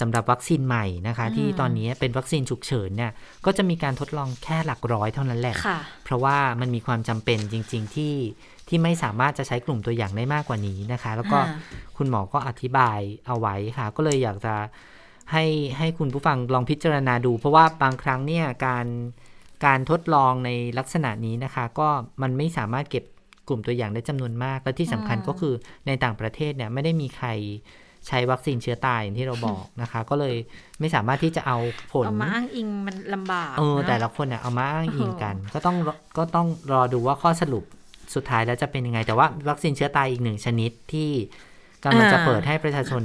สำหรับวัคซีนใหม่นะคะ ที่ตอนนี้เป็นวัคซีนฉุกเฉินเนี่ยก็จะมีการทดลองแค่หลักร้อยเท่านั้นแหละค่ะเพราะว่ามันมีความจำเป็นจริง ๆ ที่ที่ไม่สามารถจะใช้กลุ่มตัวอย่างได้มากกว่านี้นะคะ แล้วก็อ่าคุณหมอก็อธิบายเอาไว้ค่ะ ก็เลยอยากจะ ให้ให้คุณผู้ฟังลองพิจารณาดู เพราะว่าบางครั้งเนี่ยการการทดลองในลักษณะนี้นะคะ ก็มันไม่สามารถเก็บกลุ่มตัวอย่างได้จำนวนมาก และที่สำคัญอืมก็คือในต่างประเทศเนี่ยไม่ได้มีใครใช้วัคซีนเชื้อตายอย่างที่เราบอกนะคะ ก็เลยไม่สามารถที่จะเอาผลเอามาอ้างอิงมันลำบากเออนะแต่ละคนเนี่ยเอามาอ้างอิงกัน ก็ต้องรอก็ต้องรอดูว่าข้อสรุปสุดท้ายแล้วจะเป็นยังไง แต่ว่าวัคซีนเชื้อตายอีกหนึ่งชนิดที่กำลังจะอ่าเปิดให้ประชาชน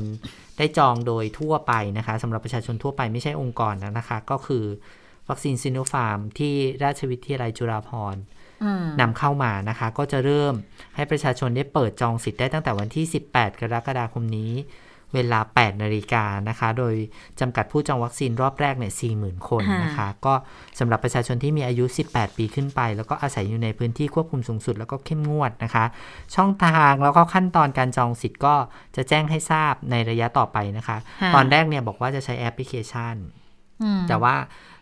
ได้จองโดยทั่วไปนะคะสำหรับประชาชนทั่วไปไม่ใช่องค์กรนะคะ ก็คือวัคซีนซิโนฟาร์มที่ราชวิทยาลัยจุฬาภรณ์อืมนำเข้ามานะคะ ก็จะเริ่มให้ประชาชนได้เปิดจองสิทธิ์ได้ตั้งแต่วันที่ 18 กรกฎาคมนี้ เวลา 8 นาฬิกานะคะ โดยจำกัดผู้จองวัคซีนรอบแรกเนี่ย 40,000 คนนะคะ ก็สำหรับประชาชนที่มีอายุ 18 ปีขึ้นไป แล้วก็อาศัยอยู่ในพื้นที่ควบคุมสูงสุด แล้วก็เข้มงวดนะคะ ช่องทางแล้วก็ขั้นตอนการจองสิทธิ์ก็จะแจ้งให้ทราบในระยะต่อไปนะคะค่ะตอนแรกเนี่ยบอกว่าจะใช้แอปพลิเคชันอืมแต่ว่า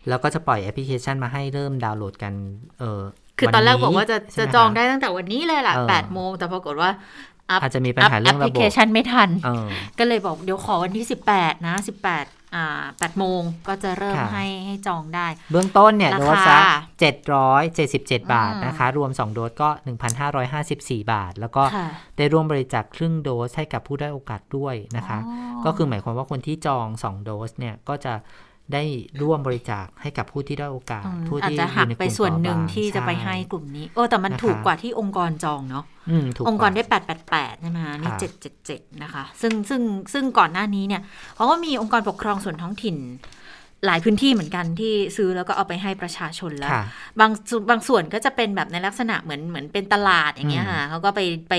เราก็จะปล่อยแอปพลิเคชันมาให้เริ่มดาวน์โหลดกัน เออคือตอนแรกบอกว่าจะใช่จะหมจองคได้ตั้งแต่วันนี้เลยแหละเออแปดโมงแต่ปรากฏว่า อัพอาจจะมีปัญหาเรื่องแอระปบบพลิเคชันไม่ทันเออก็เลยบอกเดี๋ยวขอวันที่ 18 นะ 18อ่า8โมงก็จะเริ่มค่ะให้ให้จองได้ เบื้องต้นเนี่ยราโดคาสละ777 บาทอืมนะคะ รวม 2 โดสก็ 1,554 บาท แล้วก็ค่ะได้ร่วมบริจาคครึ่งโดสให้กับผู้ได้อยโอกาสด้วยนะคะอ๋อก็คือหมายความว่าคนที่จอง 2 โดสเนี่ยก็จะ ได้ร่วมบริจาคให้กับผู้ที่ได้อยโอกาสอืมผู้อาจที่จะอหักยู่ในกไปลุ่มส่วนหนึ่งเปราะบางที่จะไปให้ช่กลุ่มนี้ โอ้แต่มันนะคะถูกกว่าที่องค์กรจองเนาะอืมถูกองค์กรว่าได้888ใช่ไหมคะนี่ค่ะ777นะคะ ซึ่งซึ่งซึ่งก่อนหน้านี้เนี่ยเขาก็มีองค์กรปกครองส่วนท้องถิ่นหลายพื้นที่เหมือนกันที่ซื้อแล้วก็เอาไปให้ประชาชนแล้วค่ะบางส่วนบางส่วนก็จะเป็นแบบในลักษณะเหมือนเหมือนเป็นตลาดอย่างเงี้ยอืมค่ะเขาก็ไปไป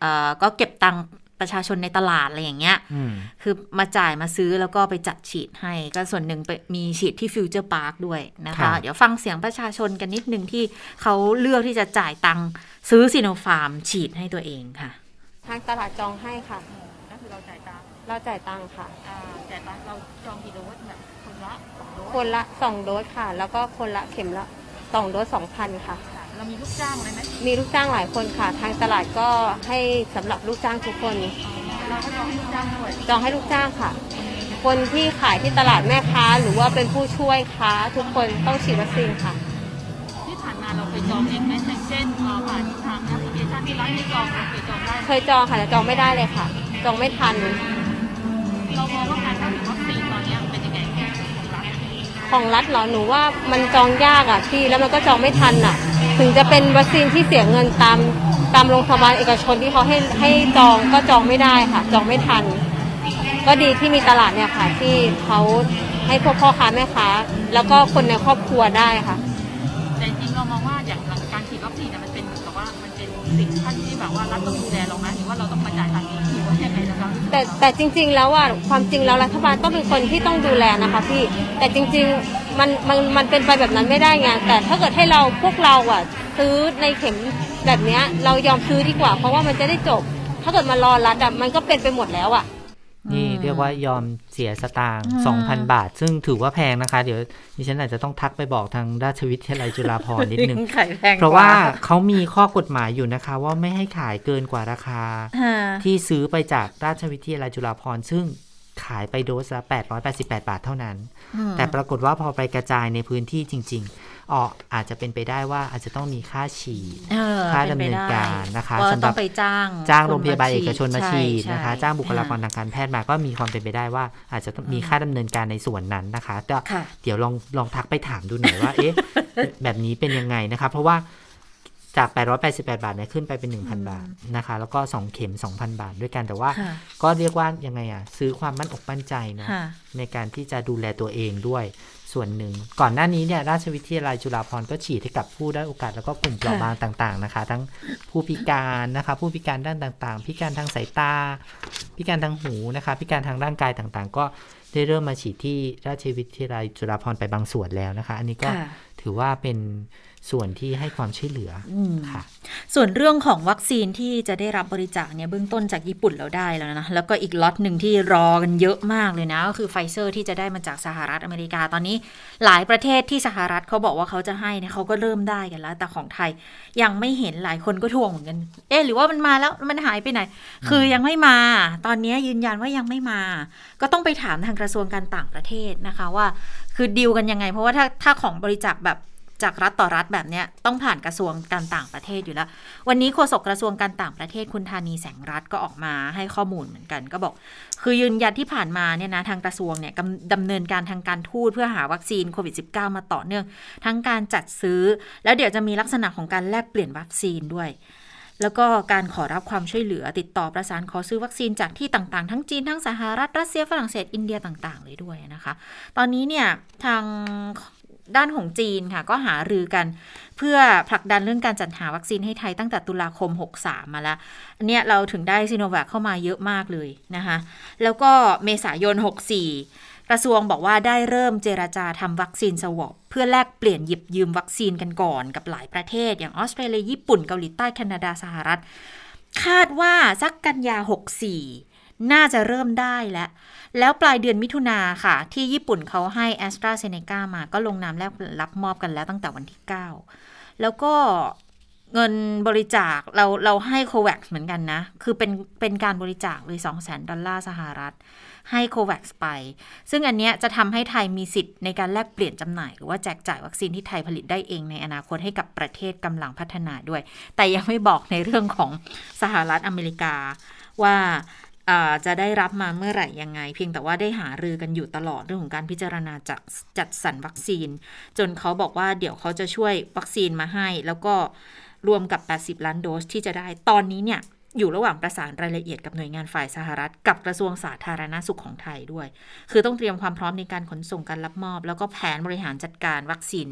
เอ่อก็เก็บตังค์ ประชาชนในตลาดอะไรอย่างเงี้ยอืมคือมาจ่ายมาซื้อแล้วก็ไปจัดฉีดให้ ก็ส่วนหนึ่งไปมีฉีดที่ฟิวเจอร์พาร์คด้วยนะคะค่ะเดี๋ยวฟังเสียงประชาชนกันนิดนึงที่เขาเลือกที่จะจ่ายตังค์ซื้อซีโนฟาร์มฉีดให้ตัวเองค่ะ ทางตลาดจองให้ค่ะก็คือเราจ่ายตังค์เราจ่ายตังค่ะจ่ายตังค์เราจองกี่โดสแบบคนละคนละสองโดสค่ะ แล้วก็คนละเข็มละสองโดสสองพันค่ะ เรามีลูกจ้างอะไรไหมมีลูกจ้างหลายคนค่ะ ทางตลาดก็ให้สำหรับลูกจ้างทุกคนเราก็จองให้ลูกจ้างด้วยจองให้ลูกจ้างค่ะ คนที่ขายที่ตลาดแม่ค้า หรือว่าเป็นผู้ช่วยค้าทุกคนต้องฉีดวัคซีนค่ะ ที่ผ่านมาเราเคยจองเองไหมอย่างเช่นเราผผ่านทางแอปพลิเคชันที่ร้านให้จองเราเคยจองได้เคยจองค่ะแต่จองไม่ได้เลยค่ะ จองไม่ทัน เรามองว่าการเข้าถึงวัคซีนตอนนี้เป็น ของรัฐเหรอหนูว่ามันจองยากอะพี่แล้วมันก็จองไม่ทันอะ ถึงจะเป็นวัคซีนที่เสียเงินตามตามโรงพยาบาลเอกชนที่เขาให้ให้จองก็จองไม่ได้ค่ะ จองไม่ทัน ก็ดีที่มีตลาดเนี่ยค่ะ ที่เขาให้พวกพ่อค้าแม่ค้าแล้วก็คนในครอบครัวได้ค่ะแต่จริงๆเรามองว่าอย่างหลังการฉีดวัคซีนเนี่ยมันเป็นเหมือนกับว่ามันเป็นสิ่งขั้นที่แบบว่ารัฐต้องดูแล แต่แต่จริง ๆ แล้วอะความจริงแล้วรัฐบาลต้องเป็นคนที่ต้องดูแลนะคะพี่แต่จริง ๆ มันมันมันเป็นไปแบบนั้นไม่ได้ไงแต่ถ้าเกิดให้เราพวกเราอะซื้อในเข็มแบบเนี้ยเรายอมซื้อดีกว่า เพราะว่ามันจะได้จบ ถ้าเกิดมารอรัฐอะมันก็เป็นไปหมดแล้วอะ นี่อืมเรียกว่ายอมเสียสตางค์อืม2,000บาท ซึ่งถือว่าแพงนะคะ เดี๋ยวดิฉันอาจจะต้องทักไปบอกทางราชวิทยาลัยจุฬาภรณ์นิดนึงไข่แพงเพราะว่าเขามีข้อกฎหมายอยู่นะคะ ว่าไม่ให้ขายเกินกว่าราคาที่ที่ซื้อไปจากราชวิทยาลัยจุฬาภรณ์ซึ่งขายไปโดสละ888 บาทเท่านั้น แต่ปรากฏว่าพอไปกระจายในพื้นที่จริง ๆ อ๋ออาจจะเป็นไปได้ว่าอาจจะต้องมีค่าฉีดเออค่าป็ดำเนินการนะคะว่าสำหรับต้องไปจ้างจ้างคโรงพยาบาลเอกชนมาฉีดในะคะ จ้างบุคลากรอ่ทางการแพทย์มาก็มีความเป็นไปได้ว่า อาจจะต้องมีค่าดำเนินการในส่วนนั้นนะคะก็ค่ะเดี๋ยวลองลองทักไปถามดูหน่อยว่า เอ๊ะ แบบนี้เป็นยังไงนะคะ เพราะว่าจาก 888 บาทเนี่ยขึ้นไปเป็น 1,000 บาทนะคะ แล้วก็ 2 เข็ม 2,000 บาทด้วยกัน แต่ว่าค่ะก็เรียกว่ายังไงอะ ซื้อความมั่นอกมั่นใจเนาะค่ะในการที่จะดูแลตัวเองด้วย ส่วนหนึ่ง ก่อนหน้านี้เนี่ยราชวิทยาลัยจุฬาภรณ์ก็ฉีดให้กับผู้ได้อยโอกาสแล้วก็กลุ่มเปราะบางต่าง ๆนะคะ ทั้งผู้พิการนะคะ ผู้พิการด้านต่างๆ พิการทางสายตา พิการทางหูนะคะ พิการทางร่างกายต่างๆ ก็ได้เริ่มมาฉีดที่ราชวิทยาลัยจุฬาภรณ์ไปบางส่วนแล้วนะคะ อันนี้ก็ค่ะถือว่าเป็น ส่วนที่ให้ความช่วยเหลือออืมค่ะ ส่วนเรื่องของวัคซีนที่จะได้รับบริจาคเนี่ยเบื้องต้นจากญี่ปุ่นเราได้แล้วนะ แล้วก็อีกล็อตหนึ่งที่รอกันเยอะมากเลยนะ ก็คือไฟเซอร์ที่จะได้มาจากสหรัฐอเมริกาตอนนี้ หลายประเทศที่สหรัฐเขาบอกว่าเขาจะให้เนี่ยเขาก็เริ่มได้กันแล้ว แต่ของไทยยังไม่เห็นหลายคนก็ทวงเหมือนกัน เอ๊ะหรือว่ามันมาแล้วมันหายไปไหน คือยังไม่มา ตอนนี้ยืนยันว่ายังไม่มา ก็ต้องไปถามทางกระทรวงการต่างประเทศนะคะว่า คือดีลกันยังไง เพราะว่าถ้าถ้าของบริจาคแบบ จากรัฐต่อรัฐแบบเนี้ยต้องผ่านกระทรวงการต่างประเทศอยู่แล้ว วันนี้โฆษกกระทรวงการต่างประเทศคุณธานีแสงรัฐก็ออกมาให้ข้อมูลเหมือนกัน ก็บอก คือยืนยันที่ผ่านมาเนี่ยนะทางกระทรวงเนี่ยดำเนินการทางการทูตเพื่อหาวัคซีนโควิด -19 มาต่อเนื่อง ทั้งการจัดซื้อ แล้วเดี๋ยวจะมีลักษณะของการแลกเปลี่ยนวัคซีนด้วยแล้วก็การขอรับความช่วยเหลือติดต่อประสานขอซื้อวัคซีนจากที่ต่างๆ ทั้งจีนทั้งสหรัฐรัสเซียฝรั่งเศสอินเดียต่างๆ เลยด้วยนะคะ ตอนนี้เนี่ยทาง ด้านของจีนค่ะก็หารือกัน เพื่อผลักดันเรื่องการจัดหาวัคซีนให้ไทยตั้งแต่ตุลาคม 63 มาแล้วอันเนี้ยเราถึงได้ซีโนแวคเข้ามาเยอะมากเลยนะคะแล้วก็เมษายน 64 กระทรวงบอกว่าได้เริ่มเจราจาทำวัคซีนสวอปเพื่อแลกเปลี่ยนหยิบยืมวัคซีนกันก่อนกับหลายประเทศ อย่างออสเตรเลียญี่ปุ่นเกาหลีใต้แคนาดาสหรัฐ คาดว่าสักกันยา 64 น่าจะเริ่มได้แล้ว แล้วปลายเดือนมิถุนาค่ะ ที่ญี่ปุ่นเขาให้ a s t r a z เซ e c a มาก็ลงนามแลกรับมอบกันแล้วตั้งแต่วันที่ 9 แล้วก็เงินบริจาคเราเราให้ COVAX เหมือนกันนะ คือเป็นเป็นการบริจาคเลย2 0 0 0 0 0 ดอลลาร์สหรัฐ ให้ COVAX ไป ซึ่งอันเนี้ยจะทำให้ไทยมีสิทธิ์ในการแลกเปลี่ยนจำหน่าย หรือว่าแจกจ่ายวัคซีนที่ไทยผลิตได้เองในอนาคตให้กับประเทศกำลังพัฒนาด้วย แต่ยังไม่บอกในเรื่องของสหรัฐอเมริกาว่า จะได้รับมาเมื่อไหร่ยังไง เพียงแต่ว่าได้หารือกันอยู่ตลอดเรื่องของการพิจารณาจัดจัดสรรวัคซีน จนเขาบอกว่าเดี๋ยวเขาจะช่วยวัคซีนมาให้ แล้วก็รวมกับ 80 ล้านโดสที่จะได้ตอนนี้เนี่ยอยู่ระหว่างประสานรายละเอียดกับหน่วยงานฝ่ายสหรัฐ กับกระทรวงสาธารณาสุขของไทยด้วย คือต้องเตรียมความพร้อมในการขนส่งการรับมอบ แล้วก็แผนบริหารจัดการวัคซีน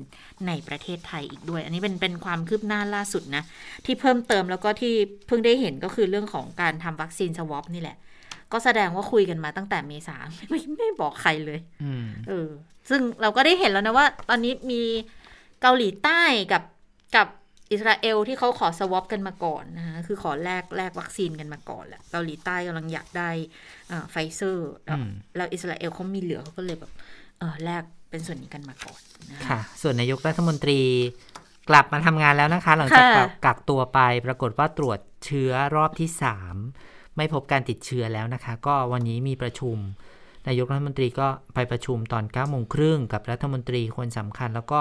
ในประเทศไทยอีกด้วย อันนี้เป็นเป็นความคืบหน้าล่าสุดนะ ที่เพิ่มเติมแล้วก็ที่เพิ่งได้เห็นก็คือเรื่องของการทำวัคซีนสวอปนี่แหละ ก็แสดงว่าคุยกันมาตั้งแต่เมษาไม่ไม่บอกใครเลยอืมเออ ซึ่งเราก็ได้เห็นแล้วนะว่า ตอนนี้มีเกาหลีใต้กับกับอิสราเอลที่เขาขอ swap กันมาก่อนนะคะคือขอแลกแลกวัคซีนกันมาก่อนแหละเกาหลีใต้กำลังอยากได้ไฟเซอร์แล้วอืมแล้วอิสราเอลเขามีเหลือเขาก็เลยแบบเออแลกเป็นส่วนนี้กันมาก่อนนะคะค่ะ ส่วนนายกรัฐมนตรีกลับมาทำงานแล้วนะคะ หลังจากค่ะกักกักตัวไปปรากฏว่าตรวจเชื้อรอบที่3 ไม่พบการติดเชื้อแล้วนะคะ ก็วันนี้มีประชุม นายกรัฐมนตรีก็ไปประชุมตอน9ก้าโมงครึ่งกับรัฐมนตรีคนสำคัญ แล้วก็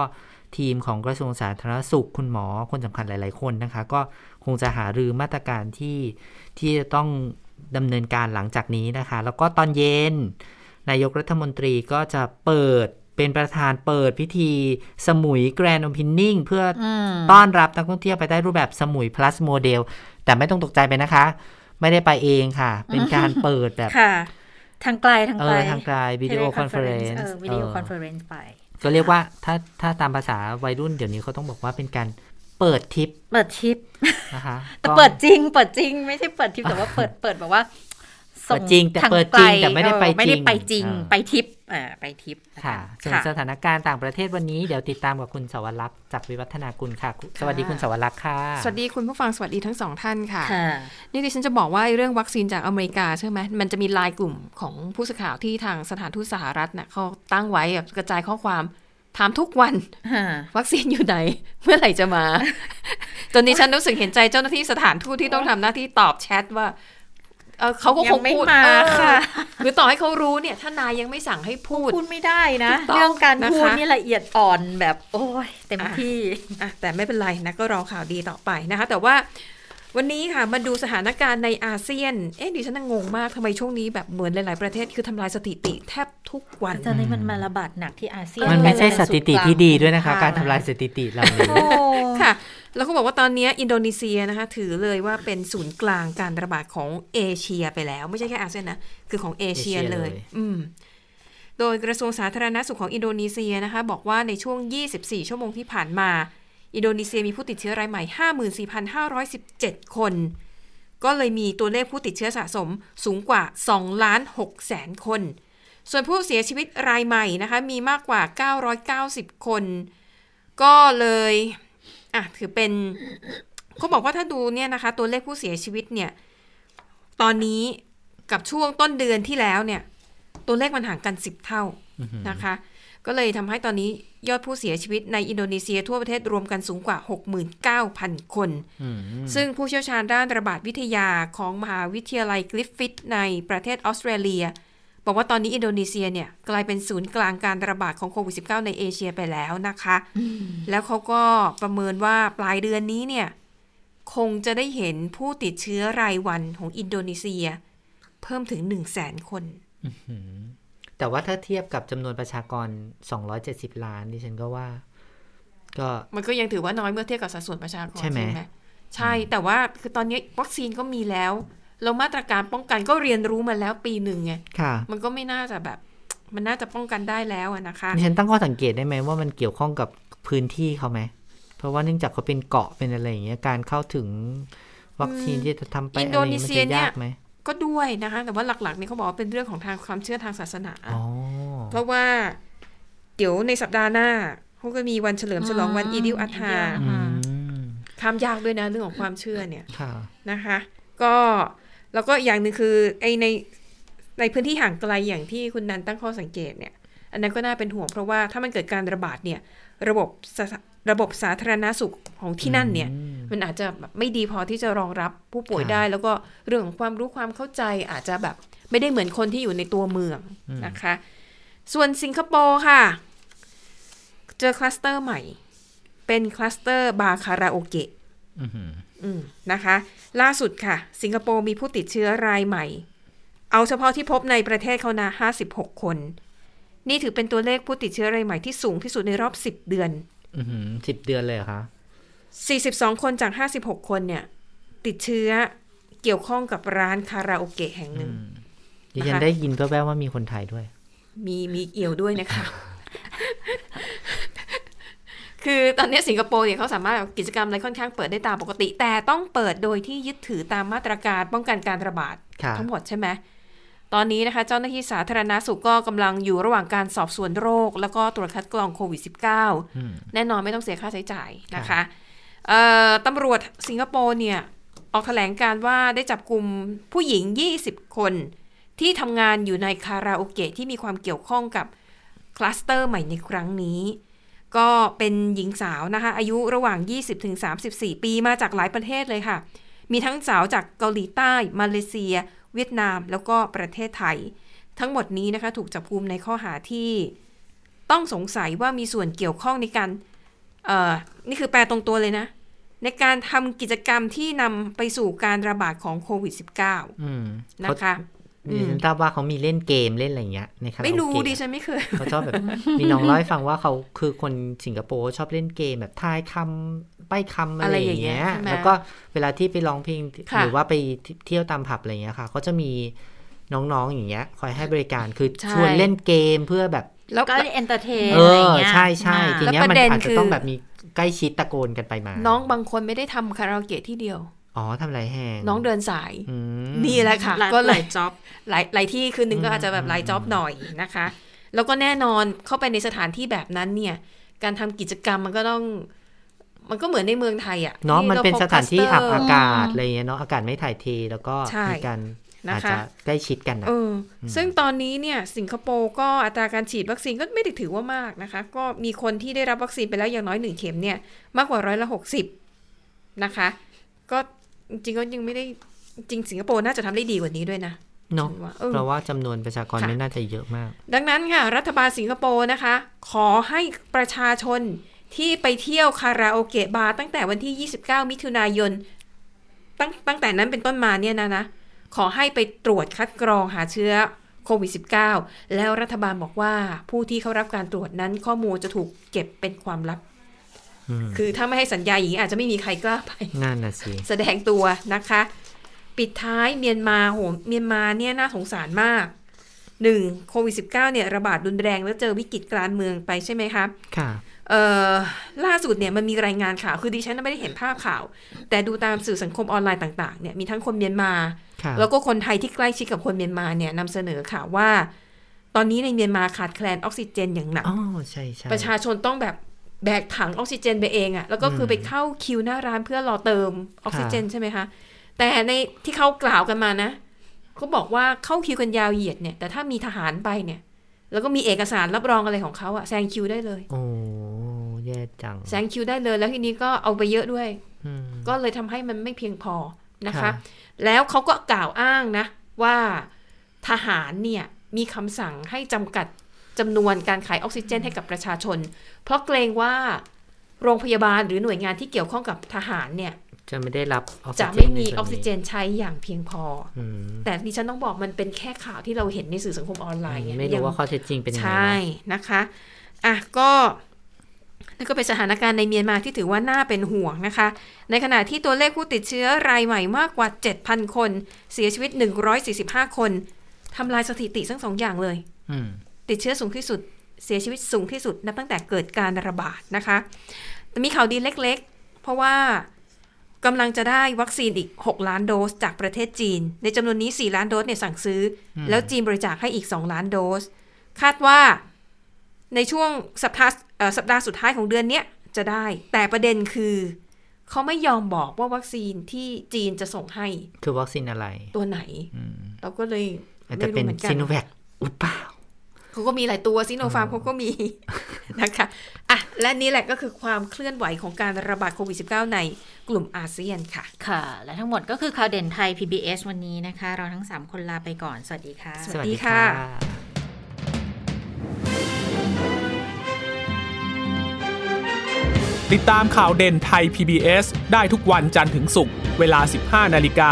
ทีมของกระทรวงสาธารณสุขคุณหมอคนสำคัญหลาย ๆ คนนะคะ ก็คงจะหารือมาตรการที่ที่จะต้องดำเนินการหลังจากนี้นะคะ แล้วก็ตอนเย็น นายกรัฐมนตรีก็จะเปิดเป็นประธานเปิดพิธีสมุยแกรนด์ o อ e นนิ่งเพื่อออืมต้อนรับนักท่องเที่ยวไปได้รูปแบบสมุย plus โมเดลแต่ไม่ต้องตกใจไปนะคะ ไม่ได้ไปเองค่ะ เป็นการเปิดแบบค่ะทางไกลทางเอไกลอทางไกลวิดีโอคอนเฟอเรนเอซ์อวิดีโอคอนเฟอเรนซ์ไป ก็เรียกว่าถ้าถ้าตามภาษาวัยรุ่นเดี๋ยวนี้เขาต้องบอกว่าเป็นการเปิดทริป เปิดชิปนะคะแต่ก็เปิดจริง เปิดจริง ไม่ใช่เปิดทิปแต่ว่าเปิดเปิดแบบว่าเปิดจริงแต่ทาเปิดจริงกลแต่ไม่ได้ไปเออไม่ได้จริง ไปจริงเออไปทิปอ่า ไปทิปนค่ะส่วนค่ะสถานการณ์ต่างประเทศวันนี้เดี๋ยวติดตามกับคุณสวรักษ์จากวิวัฒนากุลค่ะ สวัสดีคุณสวรักษ์ค่ะ สวัสดีคุณผู้ฟังสวัสดีทั้งสองท่านค่ะค่ะนี่ดิฉันจะบอกว่าเรื่องวัคซีนจากอเมริกาใช่ไหมมันจะมีไลน์กลุ่มของผู้สื่อข่าวที่ทางสถานทูตสหรัฐเน่ะเขาตั้งไว้แบบกระจายข้อความถามทุกวัน วัคซีนอยู่ไหน เมื่อไหร่จะมา จนดิฉันรู้สึกเห็นใจเจ้าหน้าที่สถานทูตที่ต้องทำหน้าที่ตอบแชทว่า เออเขาก็คงยังไม่พูดมาเออค่ะหรือต่อให้เขารู้เนี่ยถ้านายยังไม่สั่งให้พูดพูดไม่ได้นะถูกต้องเรื่องการนะคะพูดนี่ละเอียดอ่อนแบบ โอ้ยเต็มอะที่อะแต่ไม่เป็นไรนะก็รอข่าวดีต่อไปนะคะ แต่ว่า วันนี้ค่ะมาดูสถานการณ์ในอาเซียน เอ๊ะดิฉันน่ะงงมากทำไมช่วงนี้แบบเหมือนหลาย ๆ ประเทศคือทำลายสถิติแทบทุกวันตอนนี้มันมาระบาดหนักที่อาเซียน มันไม่ใช่สถิติที่ดีด้วยนะคะค่ะการทำลายสถิติเหล่านี้โอ้ค่ะแล้วเขาบอกว่าตอนนี้อินโดนีเซียนะคะ ถือเลยว่าเป็นศูนย์กลางการระบาดของเอเชียไปแล้ว ไม่ใช่แค่อาเซียนนะ คือของเอเชียเอเชียเลเลยอืมโดยกระทรวงสาธารณสุขของอินโดนีเซียนะคะ บอกว่าในช่วง 24 ชั่วโมงที่ผ่านมา อินโดนีเซียมีผู้ติดเชื้อรายใหม่ 54,517 คน ก็เลยมีตัวเลขผู้ติดเชื้อสะสมสูงกว่า2ล้าน6แสนคน ส่วนผู้เสียชีวิตรายใหม่นะคะมีมากกว่า 990 คน ก็เลยอะถือเป็นเขาบอกว่าถ้าดูเนี่ยนะคะ ตัวเลขผู้เสียชีวิตเนี่ย ตอนนี้กับช่วงต้นเดือนที่แล้วเนี่ย ตัวเลขมันห่างกัน10เท่านะคะ ก็เลยทำให้ตอนนี้ยอดผู้เสียชีวิตในอินโดนีเซียทั่วประเทศรวมกันสูงกว่า 69,000 คนอืมซึ่งผู้เชี่ยวชาญด้านระบาดวิทยาของมหาวิทยาลัยกริฟฟิธในประเทศออสเตรเลีย บอกว่าตอนนี้อินโดนีเซียเนี่ยกลายเป็นศูนย์กลางการระบาดของโควิด -19 ในเอเชียไปแล้วนะคะ แล้วเขาก็ประเมินว่าปลายเดือนนี้เนี่ยคงจะได้เห็นผู้ติดเชื้อรายวันของอินโดนีเซีย เพิ่มถึง1 0 0 0 0แสนคน แต่ว่าถ้าเทียบกับจำนวนประชากร 270 ล้านดิฉันก็ว่า ก็มันก็ยังถือว่าน้อยเมื่อเทียบกับสัดส่วนประชากรใช่ไหมใช่แต่ว่าคือตอนนี้วัคซีนก็มีแล้วแล้วมาตรการป้องกันก็เรียนรู้มาแล้วปีหนึ่งไงค่ะมันก็ไม่น่าจะแบบ มันน่าจะป้องกันได้แล้วอะนะคะดิฉันตั้งข้อสังเกตได้ไหมว่ามันเกี่ยวข้องกับพื้นที่เขาไหมเพราะว่าเนื่องจากเขาเป็นเกาะเป็นอะไรอย่างเงี้ยการเข้าถึงวัคซีนที่จะทำไปอินอะไรโดอย่างนีเงี้ยมันเซียจะเนี่ยยา กไหมก็ด้วยนะคะแต่ว่าหลักๆเนี่ยเขาบอกว่าเป็นเรื่องของทางความเชื่อทางศาสนาอ๋อเพราะว่าเดี๋ยวในสัปดาห์หน้าเขาก็มีวันเฉลิมฉลองวันอีดิลอัตฮาอืมข้ามยากด้วยนะเรื่องของความเชื่อเนี่ยค่ะนะคะ ก็แล้วก็อย่างหนึ่งคือไอในในพื้นที่ห่างไกลอย่างที่คุณนันตั้งข้อสังเกตเนี่ย อันนั้นก็น่าเป็นห่วงเพราะว่าถ้ามันเกิดการระบาดเนี่ย ระบบสา ระบบสาธารณสุขของที่นั่นเนี่ย มันอาจจะแบบไม่ดีพอที่จะรองรับผู้ป่วยครับได้ แล้วก็เรื่องของความรู้ความเข้าใจอาจจะแบบไม่ได้เหมือนคนที่อยู่ในตัวเมืองนะคะ ส่วนสิงคโปร์ค่ะ เจอคลัสเตอร์ใหม่ เป็นคลัสเตอร์บาร์คาราโอเกะอือหืออืมนะคะ ล่าสุดค่ะ สิงคโปร์มีผู้ติดเชื้อรายใหม่ เอาเฉพาะที่พบในประเทศเขานะ56 คน นี่ถือเป็นตัวเลขผู้ติดเชื้อรายใหม่ที่สูงที่สุดในรอบ 10 เดือนอือหือ สิบเดือนเลยเหรอคะ42คนจาก56คนเนี่ย ติดเชื้อเกี่ยวข้องกับร้านคาราโอเกะแห่งหนึ่งดิฉันนะคะได้ยินแว่วๆว่ามีคนไทยด้วย มีมีเอี่ยวด้วยนะคะ คือตอนนี้สิงคโปร์เนี่ยเขาสามารถกิจกรรมอะไรค่อนข้างเปิดได้ตามปกติ แต่ต้องเปิดโดยที่ยึดถือตามมาตรการป้องกันการระบาดค่ะทั้งหมดใช่ไหม ตอนนี้นะคะเจ้าหน้าที่สาธารณาสุขก็กำลังอยู่ระหว่างการสอบสวนโรค แล้วก็ตรวจคัดกรองโควิด -19 อืมแน่นอนไม่ต้องเสียค่าใช้จ่ายนะคะเอ่อตำรวจสิงคโปร์เนี่ย ออกแถลงการว่าได้จับกลุ่มผู้หญิง 20 คน ที่ทำงานอยู่ในคาราโอเกะที่มีความเกี่ยวข้องกับคลัสเตอร์ใหม่ในครั้งนี้ ก็เป็นหญิงสาวนะคะอายุระหว่าง 20-34 ปีมาจากหลายประเทศเลยค่ะ มีทั้งสาวจากเกาหลีใต้ มาเลเซีย เวียดนามแล้วก็ประเทศไทย ทั้งหมดนี้นะคะถูกจับกุมในข้อหาที่ต้องสงสัยว่ามีส่วนเกี่ยวข้องในการเอ่อนี่คือแปลตรงตัวเลยนะ ในการทำกิจกรรมที่นำไปสู่การระบาดของโควิด -19 อืมนะคะเขา ดิฉันทราบว่าเขามีเล่นเกมเล่นอะไรอย่างเงี้ยในคาราโอเกะไม่รู้ดิฉันไม่เคยเขาชอบแบบมีน้องเล่าให้ฟังว่าเขาคือคนสิงคโปร์ชอบเล่นเกมแบบทายคำใบ้คำอะไรอย่างเงี้ยอะไรอย่างเงี้ยใช่ไหมแล้วก็เวลาที่ไปร้องเพลงค่ะหรือว่าไปเที่ยวตามผับอะไรอย่างเงี้ยค่ะเขาจะมีน้องๆอย่างเงี้ย คอยให้บริการคือใช่ชวนเล่นเกมเพื่อแบบแล้วก็เอนเตอร์เทนเออะไรอเงี้ยใช่ใช่อ่าทีเนี้ยแล้วปมันระเด็นอาจจะคือต้องแบบมีใกล้ชิดตะโกนกันไปมา น้องบางคนไม่ได้ทำคาราโอเกะที่เดียว อ๋อทำไรแหงน้องเดินสายอืมนี่แหละค่ะหลายก็หเลลายยจ็อบหลายหลายที่คืนนึงก็อาจจะแบบหลายจ็อบหน่อยนะคะ แล้วก็แน่นอนเข้าไปในสถานที่แบบนั้นเนี่ย การทำกิจกรรมมันก็ต้อง มันก็เหมือนในเมืองไทยอะเนาะมันเป็นรพบสถานที่คลัอับเตอากาศอะไรเงี้ยเนาะอากาศไม่ถ่ายเทแล้วก็ใช่มีการนะคะอาจจะใกล้ชิดกันอะเอออซึ่งตอนนี้เนี่ยสิงคโปร์ก็อัตราการฉีดวัคซีนก็ไม่ได้ถือว่ามากนะคะ ก็มีคนที่ได้รับวัคซีนไปแล้วอย่างน้อยหนึ่งเข็มเนี่ย มากกว่าร้อยละหกสิบนะคะ ก็ จริงๆก็ยังไม่ได้จริงสิงคโปร์น่าจะทำได้ดีกว่านี้ด้วยนะเนาะฉันว่าเออเพราะว่าจำนวนประชากรค่ะไม่น่าจะเยอะมาก ดังนั้นค่ะ รัฐบาลสิงคโปร์นะคะ ขอให้ประชาชนที่ไปเที่ยวคาราโอเกะบาร์ตั้งแต่วันที่ 29 มิถุนายน ตั้งตั้งแต่นั้นเป็นต้นมาเนี่ยนะนะ ขอให้ไปตรวจคัดกรองหาเชื้อโควิด -19 แล้วรัฐบาลบอกว่าผู้ที่เข้ารับการตรวจนั้นข้อมูลจะถูกเก็บเป็นความลับอืม คือถ้าไม่ให้สัญญาอย่างนี้อาจจะไม่มีใครกล้าไปนั่นน่ะสิแสดงตัวนะคะ ปิดท้ายเมียนมาโหเมียนมาเนี่ยน่าสงสารมากหนึ่งโควิด -19 เนี่ยระบาดรุนแรงแล้วเจอวิกฤตกลางเมืองไปใช่ไหมคะค่ะเอ่อล่าสุดเนี่ยมันมีรายงานข่าว คือดิฉันไม่ได้เห็นภาพข่าว แต่ดูตามสื่อสังคมออนไลน์ต่างๆเนี่ยมีทั้งคนเมียนมาค่ะแล้วก็คนไทยที่ใกล้ชิดกับคนเมียนมาเนี่ยนำเสนอข่าวว่า ตอนนี้ในเมียนมาขาดแคลนออกซิเจนอย่างหนักอ๋อใช่ใช่ประชาชนต้องแบบ แบกถังออกซิเจนไปเองอะ่ะแล้วก็คือไปเข้าคิวหน้าร้านเพื่อรอเติมออกซิเจนใช่ไหมคะ แต่ในที่เขากล่าวกันมานะเขาบอกว่าเข้าคิวกันยาวเหยียดเนี่ย แต่ถ้ามีทหารไปเนี่ย แล้วก็มีเอกสารรับรองอะไรของเขาอะแซงคิวได้เลย โอ้แย่จัง แซงคิวได้เลยแล้วทีนี้ก็เอาไปเยอะด้วยอืมก็เลยทำให้มันไม่เพียงพอนะคะค่ะแล้วเขาก็กล่าวอ้างนะ ว่าทหารเนี่ยมีคำสั่งให้จำกัด จำนวนการขายออกซิเจนให้กับประชาชน เพราะเกรงว่าโรงพยาบาลหรือหน่วยงานที่เกี่ยวข้องกับทหารเนี่ย จะไม่ได้รับออกซิจะเจนไม่มีในส่วนออกซิเจนใช้อย่างเพียงพออืมแต่ดิฉันต้องบอกมันเป็นแค่ข่าวที่เราเห็นในสื่อสังคมออนไลน์ไงไม่ยัรู้งว่าข้อเท็จจริงเป็นยังไงใช่เนอะนะคะอะก็นั่นก็เป็นสถานการณ์ในเมียนมาที่ถือว่าน่าเป็นห่วงนะคะ ในขณะที่ตัวเลขผู้ติดเชื้อรายใหม่มากกว่า 7,000 คน เสียชีวิต 145 คนทำลายสถิติทั้งสองอย่างเลยอืม ติดเชื้อสูงที่สุด เสียชีวิตสูงที่สุดนับตั้งแต่เกิดการระบาดนะคะ แต่มีข่าวดีเล็กๆ เพราะว่ากำลังจะได้วัคซีนอีก 6 ล้านโดสจากประเทศจีน ในจำนวนนี้ 4 ล้านโดสเนี่ยสั่งซื้ออแล้วจีนบริจาคให้อีก 2 ล้านโดส คาดว่าในช่วงสัปดาห์เอ่อสัปดาห์สุดท้ายของเดือนเนี้ยจะได้ แต่ประเด็นคือ เขาไม่ยอมบอกว่าวัคซีนที่จีนจะส่งให้ คือวัคซีนอะไร ตัวไหนอืมเราก็เลยอาจจะเป็นไม่รู้หมือกัซิโนแวคหรือเปล่า เขาก็มีหลายตัวซิโนฟาร์มเขาก็มีนะคะอะและนี่แหละก็คือความเคลื่อนไหวของการระบาดโควิด -19 ในกลุ่มอาเซียนค่ะ ค่ะ และทั้งหมดก็คือข่าวเด่นไทย PBS วันนี้นะคะ เราทั้ง 3 คนลาไปก่อน สวัสดีค่ะ สวัสดีค่ะติดตามข่าวเด่นไทย PBS ได้ทุกวันจันทร์ถึงศุกร์เวลา 15 นาฬิกา